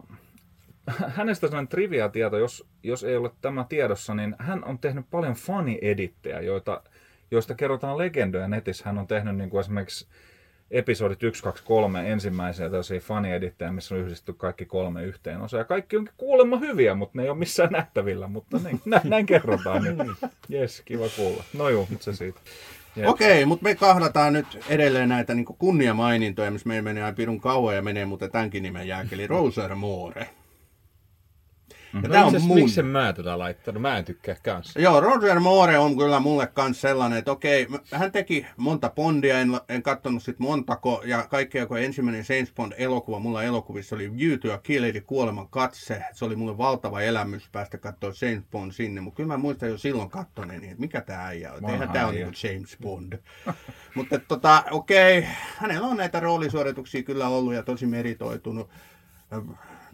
<laughs> hänestä sellainen trivia-tieto, jos, jos ei ole tämä tiedossa, niin hän on tehnyt paljon fani-edittejä, joita, joista kerrotaan legendoja netissä. Hän on tehnyt niin kuin esimerkiksi episodit 1, 2, 3 ensimmäisiä tällaisia fani-edittejä, missä on yhdistetty kaikki kolme yhteen osaa. Ja kaikki onkin kuulemma hyviä, mutta ne ei ole missään nähtävillä, mutta niin, näin, näin kerrotaan. Niin. Jes, kiva kuulla. No juu, mutta se siitä. Jep. Okei, mutta me kahdataan nyt edelleen näitä niin kunniamainintoja, missä meillä menee aina pirun kauan ja menee muuten tämänkin nimen jälkeen, eli Roser Moore. Ja No on mun. Miksi mä tätä laittanut? Mä en tykkää kanssa. Joo, Roger Moore on kyllä mulle kans sellainen, että okei, hän teki monta Bondia, en, en katsonut sit montako, ja kaikkea kun ensimmäinen James Bond-elokuva, mulla elokuvissa oli View to a Kill, eli Kuoleman katse, se oli mulle valtava elämys päästä katsoa James Bond sinne, mutta kyllä mä muistan jo silloin kattoneeni, että mikä tämä äijä on, että eihän tämä ole äijä. niinku James Bond. <laughs> mutta tota, okei, hänellä on näitä roolisuorituksia kyllä ollut ja tosi meritoitunut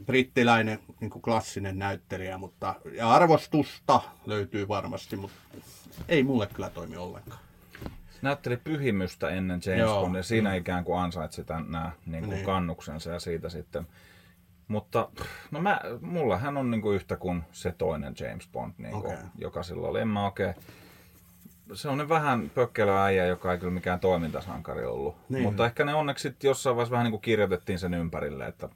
brittiläinen niin kuin klassinen näyttelijä, mutta ja arvostusta löytyy varmasti, mutta ei mulle kyllä toimi ollenkaan. näytteli pyhimystä ennen James Joo. Bondia. Siinä ikään kuin ansaitsi tämän, nämä niin kuin Niin. kannuksensa ja siitä sitten. Mutta no mä, mulla hän on niin kuin yhtä kuin se toinen James Bond, niin kuin, Okei. joka silloin oli. En mä oikein, se on vähän pökkelö äijä, joka ei kyllä mikään toimintasankari ollut. Niin. Mutta ehkä ne onneksi jossain vaiheessa vähän niin kuin kirjoitettiin sen ympärille, että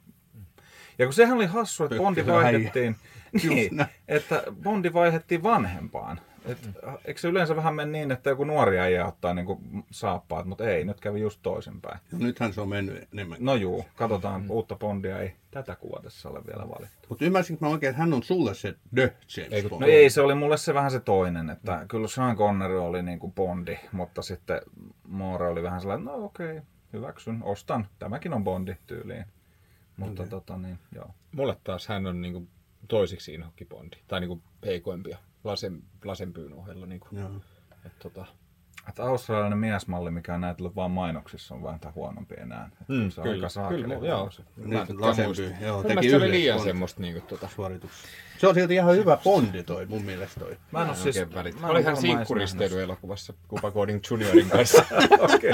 ja kun sehän oli hassu, että Bondi vaihdettiin, <laughs> niin, näin. että Bondi vaihdettiin vanhempaan. Et, eikö se yleensä vähän mene niin, että joku nuori äijä ottaa niinku saappaat, mutta ei, nyt kävi just toisinpäin. No, nythän se on mennyt enemmän. No juu, katsotaan, mm. uutta Bondia ei tätä kuvatessa ole vielä valittu. Mutta ymmärsinkö mä oikein, että hän on sulle se The James Ei, Bond? No ei, se oli mulle se vähän se toinen, että mm. kyllä Sean Connery oli niinku Bondi, mutta sitten Moore oli vähän sellainen, no okei, hyväksyn, ostan, tämäkin on Bondi tyyliin. Mutta okay. tota niin, joo. Mulle taas hän on niinku toisiksi inhokki Bondi. Tai niinku heikoimpia. Lasen, lasenpyyn ohella. Niinku. Joo. Et tota, Että australialainen miesmalli, mikä on näytellyt vain mainoksissa, on vähän huonompi enää. Mm, se on kyllä, aika saakeli kyllä, joo. Lasenpyy, muista. joo, teki se oli liian semmoista niinku tota. suorituksia. Se on silti ihan hyvä Bondi toi, mun mielestä toi. Mä en Mä ole en siis... mä Oli edes sinkkuristeily elokuvassa Kupa Coding Juniorin kanssa. <laughs> Okei.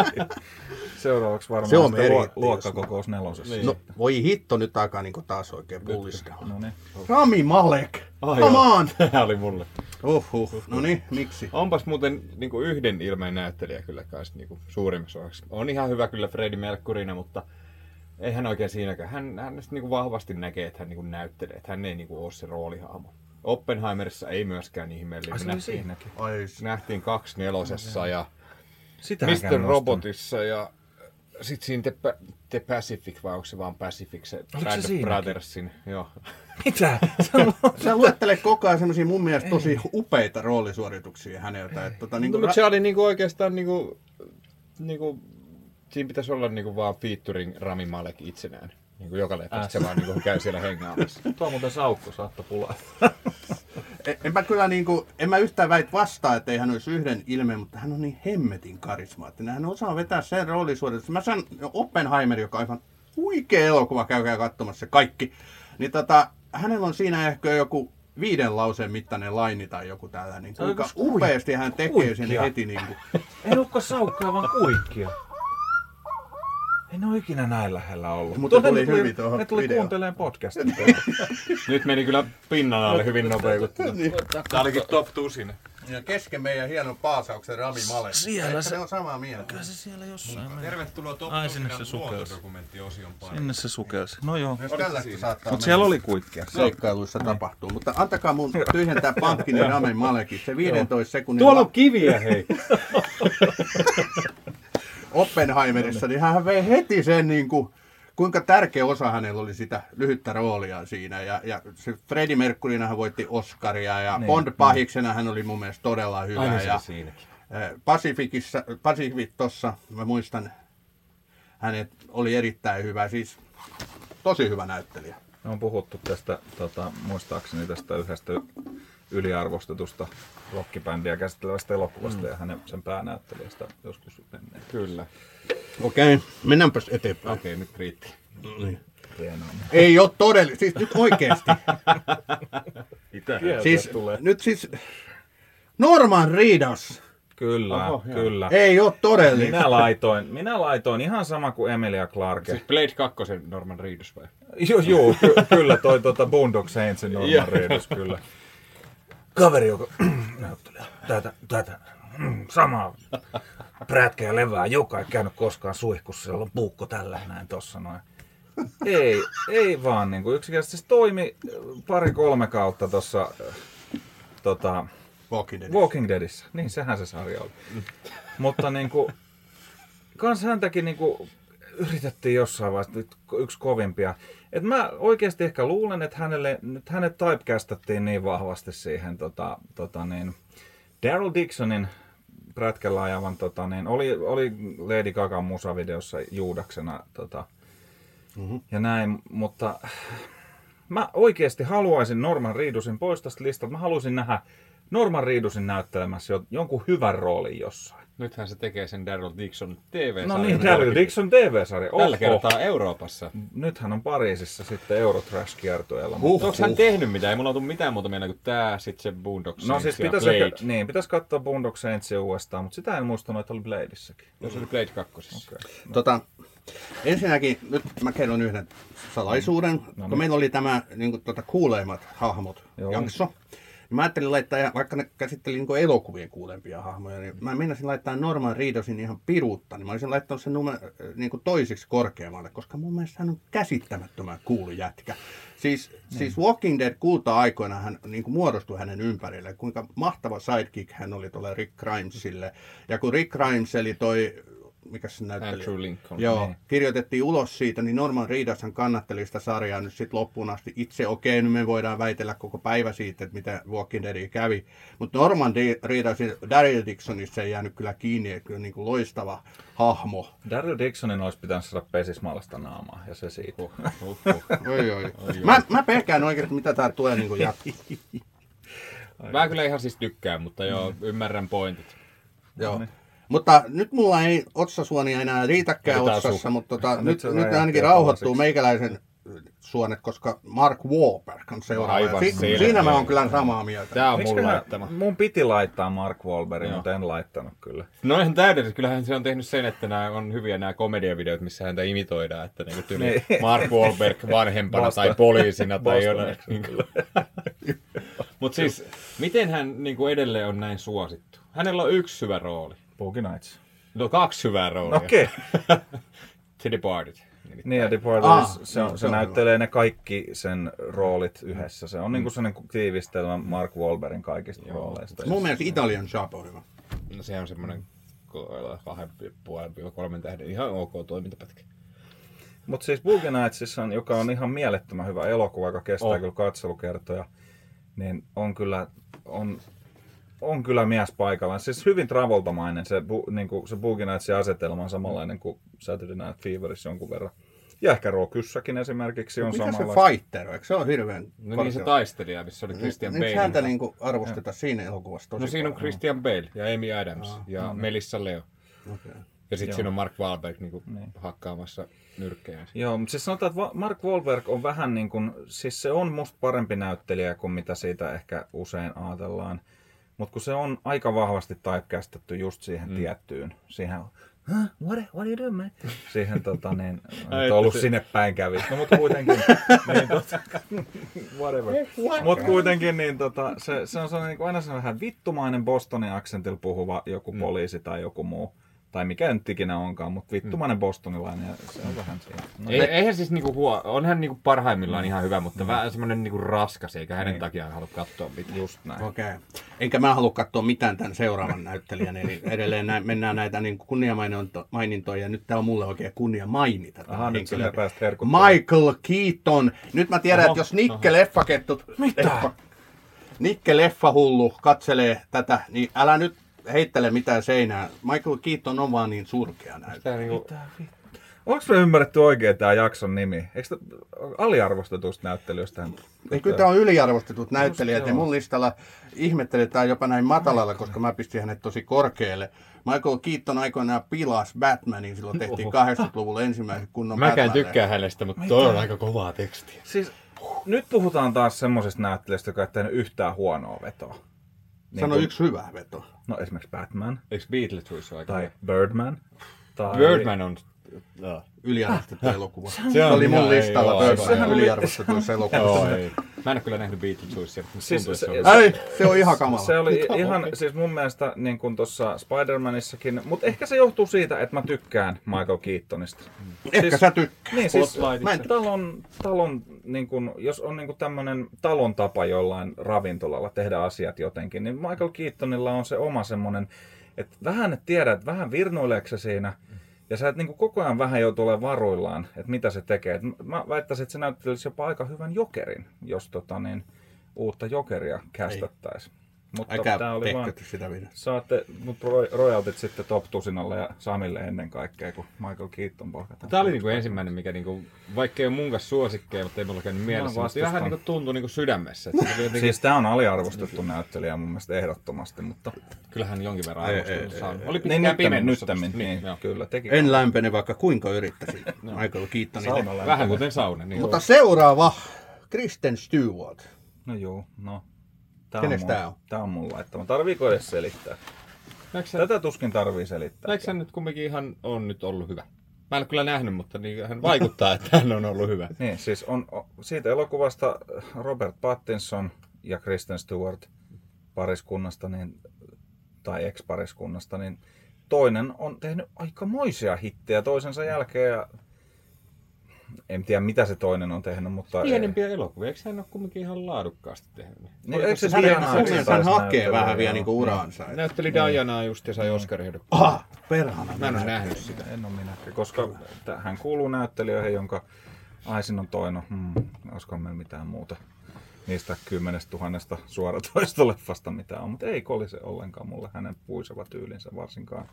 Seuraavaksi varmaan Se on eri, luokkakokous nelosessa. Niin. No voi hitto, nyt alkaa niinku taas oikein pullistella. No niin. Rami Malek! Ai Come joo. on! <laughs> Tämä oli mulle. Uhuh. No niin, miksi? Onpas muuten niinku yhden ilmeen näyttelijä kyllä kai niinku suurimmassa osaksi. On ihan hyvä kyllä Freddie Mercurina, mutta ei hän oikein siinäkään. Hän, hän sitten niinku vahvasti näkee, että hän niinku näyttelee, että hän ei niinku ole se roolihahmo. Oppenheimerissa ei myöskään ihmeellinen. Ai se nähtiin. Ai, nähtiin kaksi nelosessa ja Sitä Mr. Robotissa ja sitten siinä The, The Pacific, vai onko se vaan Pacific, se se Band siinäkin? Brothersin. Joo. <laughs> Mitä? Sä luettelet koko ajan semmoisia mun mielestä tosi upeita roolisuorituksia häneltä. Että, tota, niin No, kuin, mutta se oli niinku oikeastaan niinku, niinku, siinä pitäisi olla niinku vaan featuring Rami Malek itsenään. Niinku joka leffasta se vaan niinku käy siellä hengaamassa. <laughs> Tuo on muuten saukko saattaa pulaa. <laughs> En- Enpä kyllä niinku, en mä yhtään väit vastaa, että ei hän olisi yhden ilmeen, mutta hän on niin hemmetin karismaattinen. Hän osaa vetää sen roolisuorituksen. Mä sanon Oppenheimer, joka on aivan huikea elokuva, käykää katsomassa se kaikki. Niin tota, hänellä on siinä ehkä joku viiden lauseen mittainen laini tai joku tällainen. on Kuinka upeasti hän tekee kuikkia. sen heti niinku. Ei olekaan saukkaa, vaan kuikkia. En ole ikinä näin lähellä ollut. Mutta tuli ne tuli, hyvin tuohon Ne tuli kuuntelemaan podcastia. <laughs> Nyt meni kyllä pinnan alle hyvin nopeasti. Tää olikin top tusin. Ja kesken meidän hienon paasauksen Rami Malek. Siellä Ehkä se- ne on samaa mieltä. Kyllä se siellä jossain menee. Tervetuloa top Ai, sinne se sukelsi. luontodokumenttiosion pariin. Sinne se sukelsi. No joo. Myös tällaista saattaa Mutta siellä oli kuikkia. seikkailuissa tapahtuu. Mutta antakaa mun tyhjentää pankkini Ramen Malekin. Se 15 sekunnin Tuolla la- on kiviä hei! <laughs> Oppenheimerissa, niin hän vei heti sen, niin kuin, kuinka tärkeä osa hänellä oli sitä lyhyttä roolia siinä. Ja, ja se Freddie Mercuryna hän voitti Oscaria ja Niin, Bond pahiksena hän oli mun mielestä todella hyvä. Aina se ja, siinäkin. eh, Pacificissa, Pacific tossa, mä muistan, hänet oli erittäin hyvä, siis tosi hyvä näyttelijä. Me on puhuttu tästä, tota, muistaakseni tästä yhdestä yliarvostetusta rockibändiä käsittelevästä elokuvasta mm. ja hänen sen päänäyttelijästä joskus menneen. Kyllä. Okei, okay, mennäänpäs eteenpäin. Okei, nyt riitti. Niin. Ei ole todellista, siis nyt oikeasti. <laughs> Itä. siis, nyt siis Norman Reedus Kyllä, Oho, joo. kyllä. ei ole todellista. Minä laitoin, minä laitoin ihan sama kuin Emilia Clarke. Siis Blade 2 Norman Reedus vai? Joo, joo ky- <laughs> kyllä toi tota Boondock Saintsin. Norman Reedus, kyllä. Kaveri, joka näyttelee tätä, tätä mm, samaa ja levää, joka ei käynyt koskaan suihkussa, siellä on puukko tällä näin tossa noin. Ei, ei vaan niin kuin yksinkertaisesti se toimi pari-kolme kautta tuossa tota, Walking Dead. Walking Deadissä. Niin, sehän se sarja oli. Mutta niin kuin, kans häntäkin niin kuin, yritettiin jossain vaiheessa nyt yksi kovimpia. Et mä oikeasti ehkä luulen, että hänelle, nyt hänet typecastattiin niin vahvasti siihen tota, tota niin, Daryl Dixonin prätkällä ajavan, tota, niin, oli, oli Lady Gagan musavideossa juudaksena tota, mm-hmm. ja näin, mutta mä oikeasti haluaisin Norman Reedusin pois tästä listalta. Mä haluaisin nähdä Norman Reedusin näyttelemässä jo- jonkun hyvän roolin jossain. Nythän se tekee sen Daryl Dixon TV-sarjan. No niin, Daryl Dixon TV-sarja. Tällä Oho. kertaa Euroopassa. Nythän on Pariisissa sitten Eurotrash-kiertueella. Huh, Onko hän tehnyt mitään? Ei mulla ole tullut mitään muuta mieleen kuin tää, sit se Boondock No Saints siis ja pitäisi, Blade. ehkä, niin, pitäisi katsoa Boondock Saintsia uudestaan, mutta sitä en muistanut, että oli Bladissakin. Jos oli Blade 2. Okay. Tota, ensinnäkin, nyt mä kerron yhden salaisuuden. No kun niin. meillä oli tämä niin kuin, tota, kuuleimmat hahmot Joo. jakso, niin mä ajattelin laittaa, ja vaikka ne käsitteli niin elokuvien kuulempia hahmoja, niin mä meinasin laittaa Norman Reedusin ihan piruutta, niin mä olisin laittanut sen numer, niin kuin toisiksi korkeammalle, koska mun mielestä hän on käsittämättömän kuulu jätkä. Siis, Niin. siis Walking Dead kulta-aikoina hän niin kuin muodostui hänen ympärille, kuinka mahtava sidekick hän oli tuolle Rick Grimesille. Ja kun Rick Grimes eli toi, mikä se näytteli? Andrew Lincoln. Joo, Niin. kirjoitettiin ulos siitä, niin Norman Reedushan kannatteli sitä sarjaa nyt sitten loppuun asti. Itse okei, okay, nyt me voidaan väitellä koko päivä siitä, että mitä Walking Deadia kävi. Mutta Norman Reedusin Daryl Dixonissa ei jäänyt kyllä kiinni, että kyllä niin kuin loistava hahmo. Daryl Dixonin olisi pitänyt saada pesismallista naamaa, ja se siitä. Huh, Oi, oi. Mä, mä pelkään oikeasti, mitä tää tulee niin jatkoon. Mä kyllä ihan siis tykkään, mutta joo, ymmärrän pointit. Joo. niin. Mutta nyt mulla ei otsasuonia enää riitäkään Otetaan otsassa, su- mutta tota, Nyt nyt, nyt, ainakin rauhoittuu meikäläisen suonet, koska Mark Wahlberg on seuraava. Aivan Si- selkeä. siinä mä oon kyllä samaa mieltä. Tää on mun laittama. Mun piti laittaa Mark Wahlberg, Joo. mutta en laittanut kyllä. No ihan täydellisesti. Kyllähän se on tehnyt sen, että nämä on hyviä nämä komediavideot, missä häntä imitoidaan. Että niinku tyyli Niin. Mark Wahlberg <laughs> vanhempana Boston- tai poliisina tai accent, Niinku. <laughs> Mutta siis, miten hän niinku edelleen on näin suosittu? Hänellä on yksi hyvä rooli. Boogie Nights. No kaksi hyvää roolia. Okei. <laughs> The Departed. nimittäin. Niin ja Departed, Ah, ah, se, joo, on, se se on näyttelee ne kaikki sen roolit yhdessä. Se on niinku sellainen tiivistelmä Mark Wahlbergin kaikista rooleista. Mun mielestä Italian Job on hyvä. No se on semmoinen kahden puolen kolmen tähden ihan ok toimintapätkä. Mutta siis Boogie Nightsissa, on, joka on ihan mielettömän hyvä elokuva, joka kestää On. oh. kyllä katselukertoja, niin on kyllä, on, on kyllä mies paikallaan. Siis hyvin travoltamainen se, bu, niin kuin se Boogie Nightsin asetelma on samanlainen kuin Saturday Night Feverissa jonkun verran. Ja ehkä Rokyssäkin esimerkiksi on Mikä se. Fighter on? Eikö se on hirveän No niin se taistelija, missä oli Christian Bale. häntä niinku arvosteta siinä elokuvassa tosi No siinä on paljon? Christian Bale ja Amy Adams ja no niin. Melissa Leo. Okei. Ja sitten siinä on Mark Wahlberg niinku Niin. hakkaamassa nyrkkejä. Joo, mutta siis sanotaan, että Mark Wahlberg on vähän niin kuin, siis se on musta parempi näyttelijä kuin mitä siitä ehkä usein ajatellaan. Mutta kun se on aika vahvasti typecastattu just siihen mm. tiettyyn, siihen Huh? What, what are you doing, man? Siihen <laughs> tota niin, Ai, nyt ollut että se- sinne päin kävi. No mutta kuitenkin, <laughs> niin, tota, <laughs> whatever. Mutta kuitenkin niin, tota, se, se on sellainen, niin kuin aina se vähän vittumainen Bostonin aksentilla puhuva joku poliisi tai joku muu. Tai mikä nyt ikinä onkaan, mutta vittumainen bostonilainen ja se on vähän siinä. No, Ei, eihän siis niinku huo, onhan niinku parhaimmillaan ihan hyvä, mutta vähän semmonen niinku raskas, eikä hänen Niin. takiaan halua katsoa mitään. just näin. Okei. Enkä mä halua katsoa mitään tämän seuraavan <laughs> näyttelijän, eli edelleen näin, mennään näitä niin kunniamainintoja, ja nyt tää on mulle oikein kunnia mainita. tämä Aha, nyt sinä pääst. Michael Keaton. Nyt mä tiedän, Oho, että jos Nikke Leffakettut... Mitä? Leffa, Nikke Leffahullu katselee tätä, niin älä nyt heittele mitään seinää. Michael Keaton on vaan niin surkea näyttelijä. Tää niinku? Onko me ymmärretty oikein tämä jakson nimi? Eikö tä- aliarvostetuista näyttelijöistä? hän- Ei, kyllä tämä on yliarvostetut näyttelijät ja mun listalla ihmetteletään jopa näin matalalla, koska mä pistin hänet tosi korkealle. Michael Keaton aikoinaan pilas Batmanin, silloin tehtiin 80-luvulla ensimmäiset kunnon mäkään Batman- tykkään hänestä, mutta toi on aika kovaa tekstiä. Siis nyt puhutaan taas semmoisesta näyttelijästä, joka ei tehnyt yhtään huonoa vetoa. Niin Sano kuin- yksi hyvä veto. No esimerkiksi Batman Eikö Beetlejuice ole aika tai hyvä? Birdman. Tai... Birdman on... Yliarvostettu elokuva. Se Se on oli mun ihan- listalla joo, Birdman yliarvostetuissa Joo, elokuvissa. Mä en ole kyllä nähnyt Beetlejuicea, mutta Siis siis, tuntuu, se- se, oli... Ei, se on ihan kamala. Se oli ihan, siis mun mielestä niin kuin tuossa Spider-Manissakin, mutta ehkä se johtuu siitä, että mä tykkään Michael Keatonista. Ehkä siis- sä tykkää. Niin, siis mä en, talon, talon niin kun, jos on niin tämmöinen talon tapa jollain ravintolalla tehdä asiat jotenkin, niin Michael Keatonilla on se oma semmoinen, että vähän et tiedä, että vähän virnuileeko se siinä, ja sä et niin koko ajan vähän joutuu olemaan varuillaan, että mitä se tekee. Et mä väittäisin, että se näyttelisi jopa aika hyvän jokerin, jos tota, niin, uutta jokeria kästettäisiin. Mutta Älkää tää oli vaan, sitä videoa. saatte mut ro- royaltit sitten Top Tusinalle ja Samille ennen kaikkea, kun Michael Keaton palkataan. Tämä oli niinku ensimmäinen, mikä niinku, vaikka ei ole mun kanssa suosikkeja, mutta ei mulla käynyt mielessä, mutta ihan niinku tuntui niinku sydämessä. Että se <laughs> jotenkin, Siis tää on aliarvostettu näyttelijä mun mielestä ehdottomasti, mutta... kyllähän jonkin verran ei, saanut. Oli Niin pitkään pimennossa. nyttemmin, tosta. niin, joo. kyllä, teki. En lämpene vaikka kuinka yrittäisin <laughs> Michael Keatonille. Saunalla. Vähän kuten sauna. Niin. Mutta seuraava, Kristen Stewart. No joo, no. Tää Kenes mun, tää on? Tää on mun laittama. Tarviiko edes selittää? Eikö sä, Tätä tuskin tarvii selittää. eikö sä nyt kumminkin ihan on nyt ollut hyvä? Mä en kyllä nähnyt, mutta niin hän vaikuttaa, että hän on ollut hyvä. Niin, siis on, siitä elokuvasta Robert Pattinson ja Kristen Stewart pariskunnasta, niin, tai ex-pariskunnasta, niin toinen on tehnyt aikamoisia hittejä toisensa jälkeen ja en tiedä mitä se toinen on tehnyt, mutta... Pienempiä elokuvia, eikö hän ole kumminkin ihan laadukkaasti tehnyt? Niin, eikö se Hän, Diana hän, hän, hän taisi hakee vähän vielä niinku uraansa. että- Näytteli Dianaa just ja sai Oscarin Ah, perhana. Mä en ole nähnyt sitä. En ole minäkään, koska hän kuuluu näyttelijöihin, jonka Aisin on toino. Hmm, olisiko meillä mitään muuta niistä kymmenestä tuhannesta suoratoistoleffasta mitä on, mutta ei kolise ollenkaan mulle hänen puiseva tyylinsä varsinkaan.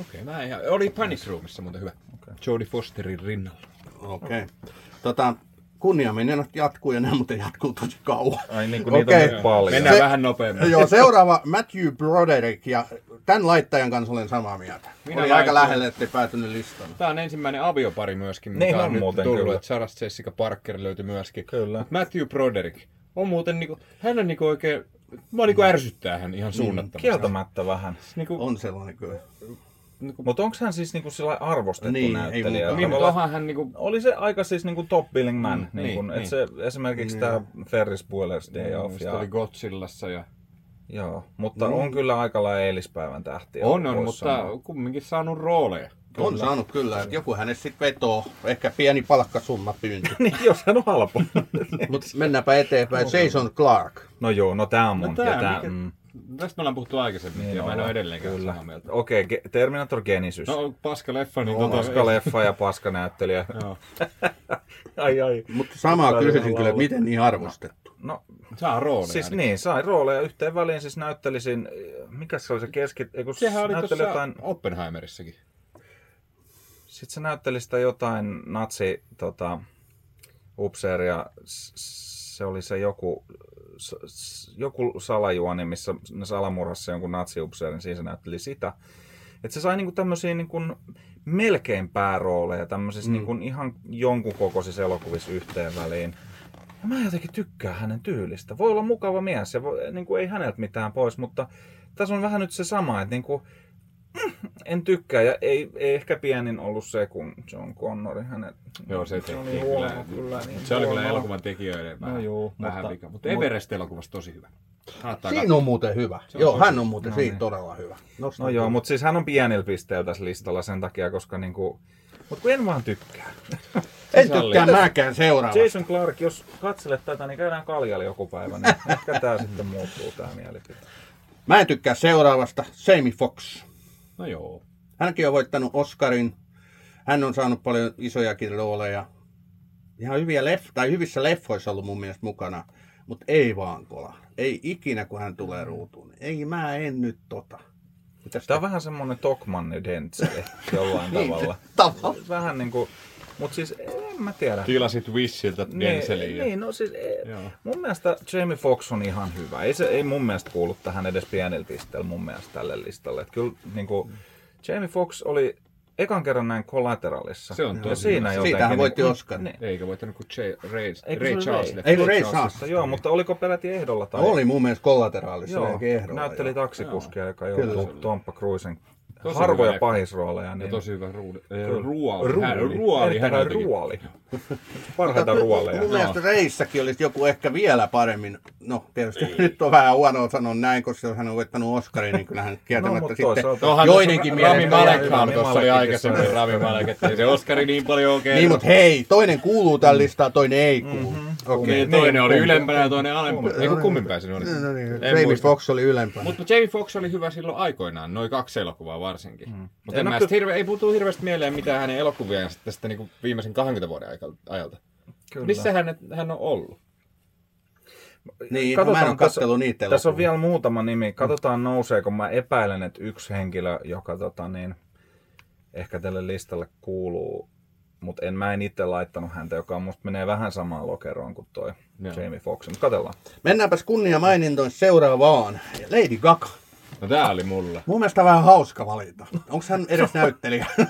Okei, okay, mä ihan... Oli Panic Roomissa muuten hyvä. Okei. Jodie Fosterin rinnalla. Okei. Okay. Tota, kunniamenot jatkuu ja nämä muuten jatkuu tosi kauan. Ai niin kuin niitä on Okei. nyt paljon. Mennään Se- vähän nopeammin. Joo, seuraava Matthew Broderick ja tämän laittajan kanssa olen samaa mieltä. Minä Oli aika lähelle, ettei päätynyt listalle. Tämä on ensimmäinen aviopari myöskin, mikä Niin on, on nyt muuten, tullut, kyllä. että Sarah Jessica Parker löytyi myöskin. Kyllä. Matthew Broderick on muuten niinku, hän on niinku oikein, mua niinku ärsyttää hän ihan suunnattomasti. Kieltämättä vähän. Niinku, On sellainen kyllä. niinku, Mutta onko hän siis niinku sillä arvostettu Niin, ei näyttelijä? niin, mutta Tavallaan- onhan hän niinku, Oli se aika siis niinku top billing man, Mm, mm, niin, niin, niin, niin. että se esimerkiksi tämä Ferris Bueller's Day Off. mistä Ja, oli Godzillassa ja... joo, mutta on kyllä aika lailla eilispäivän tähti. On, on, mutta sanoa. kumminkin saanut rooleja. On saanut kyllä, että joku hänet sitten vetoo. Ehkä pieni palkkasumma pyynti. <laughs> niin, jos hän on halpo. <laughs> Mutta mennäänpä eteenpäin. Jason Clark. no joo, no tää on mun. No tää, ja tää, mikä- mm, Tästä me ollaan puhuttu aikaisemmin niin ja mä en ole edelleenkään Kyllä. samaa mieltä. Okei, okay, Terminator Genesis. No, No paska leffa, niin no tota... paska leffa ja paska näyttelijä. Joo. <laughs> ai ai. Mutta samaa Kyllä, kysyisin kyllä kyllä, miten niin arvostettu. No, Saa rooleja. siis ainakin. niin, sai rooleja yhteen väliin, siis näyttelisin, mikä se oli se keski... Ei, kun Sehän oli tuossa jotain, Oppenheimerissakin. Sitten se näytteli sitä jotain natsi, tota, upseeria, se oli se joku, joku salajuoni, missä ne salamurhassa jonkun natsiupseerin, siinä se näytteli sitä. Että se sai niinku tämmöisiä niinku melkein päärooleja tämmöisissä mm. niinku ihan jonkun kokoisissa elokuvissa yhteen väliin. Ja mä jotenkin tykkään hänen tyylistä. Voi olla mukava mies ja voi, niinku ei häneltä mitään pois, mutta tässä on vähän nyt se sama, että niinku, en tykkää ja ei, ei ehkä pienin ollut se, kun John Connori hänet... Joo, se oli tehtiin huono kyllä. kyllä niin Se oli kyllä elokuvan tekijöiden vähän, joo, vähän mutta- vika. Mutta mut- Everest-elokuvassa tosi hyvä. Kannattaa Siinä on muuten hyvä. on Joo, hän on muuten no siinä niin. todella hyvä. Nostan No joo, mutta siis hän on pienillä pisteillä tässä listalla sen takia, koska niinku... Mut kun en vaan tykkää. En tykkää mäkään seuraavasta. Jason Clark, jos katselet tätä, niin käydään kaljalla joku päivä, niin ehkä tää sitten muuttuu tää mielipide. Mä en tykkää seuraavasta. Jamie Fox. No joo. Hänkin on voittanut Oscarin. Hän on saanut paljon isojakin rooleja. Ihan hyviä leff- tai hyvissä leffoissa ollut mun mielestä mukana. Mutta ei vaan kola. Ei ikinä, kun hän tulee ruutuun. Ei, mä en nyt tota. Mitäs Tää on vähän semmonen Tokmanni Dentseli jollain <laughs> Niin, tavalla. tavalla. Vähän niinku... Mut siis en mä tiedä. Tilasit Wishiltä Denzeliin. Niin, niin, no siis ei, Joo. mun mielestä Jamie Foxx on ihan hyvä. Ei, se, ei mun mielestä kuulu tähän edes pienellä pisteellä mun mielestä tälle listalle. Et kyllä niin kuin, Jamie Foxx oli ekan kerran näin Collateralissa. Se on tosi siinä hyvä. jotenkin, Siitä hän voitti niin- Oscarin. Niin. Eikä voittanut kuin J. Ray, Eikö Ray Charles. Ei kun Ray Charles. Joo, mutta oliko peräti ehdolla? Tai... Oli mun mielestä kollateraalissa Joo, ehdolla. näytteli joo. taksikuskia, joka joutui Tomppa Cruisen Tosi harvoja pahisrooleja. Ja Niin... tosi hyvä ruuli. Ruoli. Hän, ruoli hyvä häneltäkin. ruoli. Parhaita ruoleja. Mun mielestä Reissäkin olisi joku ehkä vielä paremmin. No tietysti nyt on vähän huonoa sanoa näin, koska jos hän on voittanut Oscarin, niin kyllähän kieltämättä mut sitten joidenkin mielestä... Malekkaan Rami tuossa oli aikaisemmin. Rami Malek, että ei se Oscari niin paljon oikein. Niin, mutta hei, toinen kuuluu tällä listaa, toinen ei kuulu. Mm-hmm. Okei. Niin, toinen oli ylempänä ja toinen alempana. Ei kun kummin pääsin oli. No niin, En Jamie muista. Fox oli ylempänä. Mutta Jamie Foxx oli hyvä silloin aikoinaan, noin kaksi elokuvaa varsinkin. Mm. Mutta En mä kyllä- hirve, ei puutu hirveästi mieleen mitään hänen elokuviaan tästä niinku viimeisen 20 vuoden ajalta. Kyllä. Missä hän, hän on ollut? Niin, Katsotaan, mä en ole tässä- katsellut niitä Tässä on vielä muutama nimi. Katsotaan nouseeko. Mä epäilen, että yksi henkilö, joka tota, niin, ehkä tälle listalle kuuluu, mutta en, mä en itse laittanut häntä, joka musta menee vähän samaan lokeroon kuin toi Joo. Jamie Foxx. Mutta katsellaan. Mennäänpäs kunnia mainintoin seuraavaan. Lady Gaga. No tää oli mulla. Mun mielestä on vähän hauska valita. Onko hän edes <laughs> näyttelijä? <laughs>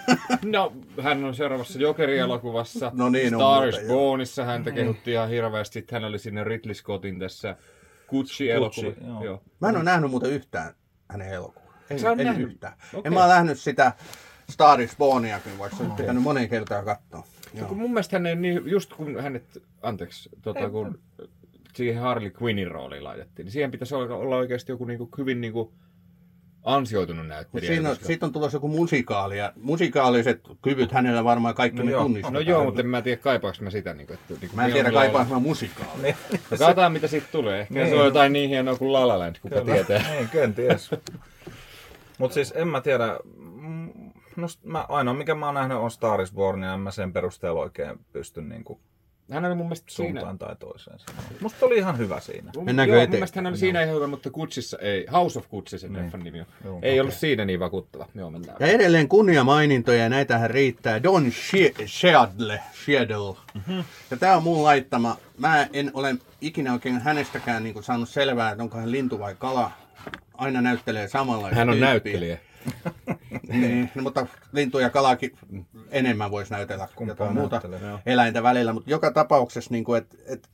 No, hän on seuraavassa Jokeri-elokuvassa. No niin, on Star is muuten, joo. Bornissa häntä kehuttiin ihan hirveästi. Hän oli sinne Ridley Scottin tässä Gucci-elokuva. Gucci, joo. joo. Mä en ole nähnyt muuten yhtään hänen elokuvaa. En, en nähnyt? yhtään. Okei. En mä ole nähnyt sitä Star is Borniakin, vaikka se on pitänyt monen kertaan katsoa. Joo. Kun mun mielestä hän ei niin, just kun hänet, anteeksi, tota, kun siihen Harley Quinnin rooliin laitettiin, niin siihen pitäisi olla, olla oikeasti joku niinku, hyvin niinku ansioitunut näyttelijä. siinä on, koska- siitä on tulossa joku musikaali ja musikaaliset kyvyt hänellä varmaan kaikki No me joo. tunnistetaan. No joo, mutta en mä tiedä kaipaaks mä sitä. Niin kuin, että, niin kuin Mä en tiedä kaipaanko mä musikaali. Niin. No katsotaan mitä siitä tulee. Ehkä Niin. se on jotain niin hienoa kuin La La Land, kuka tietää. Niin, kenties. <laughs> Mutta siis en mä tiedä. No, mä, ainoa mikä mä oon nähnyt on Star is Born ja en mä sen perusteella oikein pysty niinku Hän oli mun mielestä siinä. suuntaan tai toiseen. siinä. Musta oli ihan hyvä siinä. Mun- Mennäänkö joo, mun mielestä hän oli siinä ihan hyvä, mutta Gucciissa ei. House of Gucci sen Niin. nimi on. Joo, ei okei. ollut siinä niin vakuuttava. Joo, mennään. Ja edelleen kunnia mainintoja ja näitähän riittää. Don Shadle. Shadle. Mm-hmm. Ja tää on mun laittama. Mä en ole ikinä oikein hänestäkään niin saanut selvää, että onko hän lintu vai kala. Aina näyttelee samanlaista Hän on tyyppiä. näyttelijä. <laughs> Niin, no, mutta lintu ja kalakin enemmän voisi näytellä Kumpaa jotain muuta joo. eläintä välillä. Mutta joka tapauksessa, niin kuin, et, et,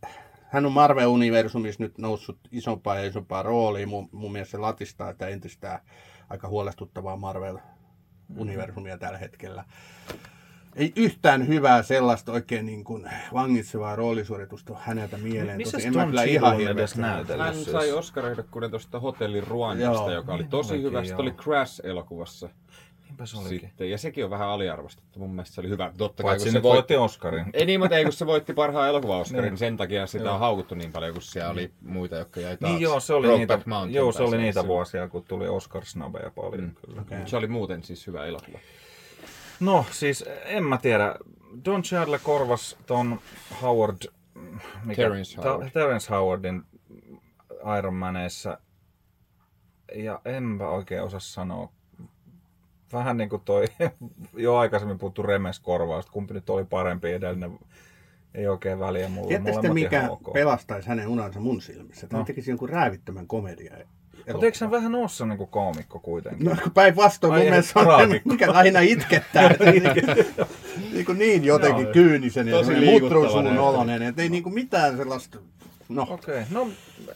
hän on Marvel-universumissa nyt noussut isompaa ja isompaa rooliin. Mun, mun mielestä se latistaa että entistä aika huolestuttavaa Marvel-universumia tällä hetkellä. Ei yhtään hyvää sellaista oikein niin kuin vangitsevaa roolisuoritusta häneltä mieleen. Missä Tosin en mä Tom hirveästi- edes näytellyt? Hän siis? sai Oscar-ehdokkuuden tuosta Hotelli Ruandasta, Joo. joka oli Niin tosi olikin, hyvä. Sitten joo. oli Crash-elokuvassa. Niinpä se olikin. sitten. Ja sekin on vähän aliarvostettu. Mun mielestä se oli hyvä. Totta kai, kun se voitti... Oscarin. Ei niin, mutta ei kun se voitti parhaan elokuva Oscarin, Niin. niin. sen takia sitä on haukuttu niin paljon, kun siellä oli muita, jotka jäi taakse. Niin joo, se oli Brokeback niitä, Mountain joo, se oli niitä vuosia, kun tuli Oscar-snabeja paljon. Mm. Kyllä. Okei. Se oli muuten siis hyvä elokuva. No siis en mä tiedä. Don Cheadle korvas ton Howard... Mikä, Terrence Howard. Ta, Terrence Howardin Iron Maneissa. Ja enpä oikein osaa sanoa. Vähän niin kuin toi <laughs> jo aikaisemmin puhuttu Remes-korvaus. Kumpi nyt oli parempi edellinen. Ei oikein väliä mulle. Molemmat mikä ok. pelastaisi hänen unansa mun silmissä? Että No. hän tekisi jonkun räävittömän komedian. Mutta eikö hän vähän ole se niin kuin koomikko kuitenkin? No päinvastoin mun mielestä on mikä aina itkettää. <laughs> niin, kuin niin jotenkin Joo, kyynisen ja näyttely. oloinen. Että ei niinku mitään sellaista... No, Okei, no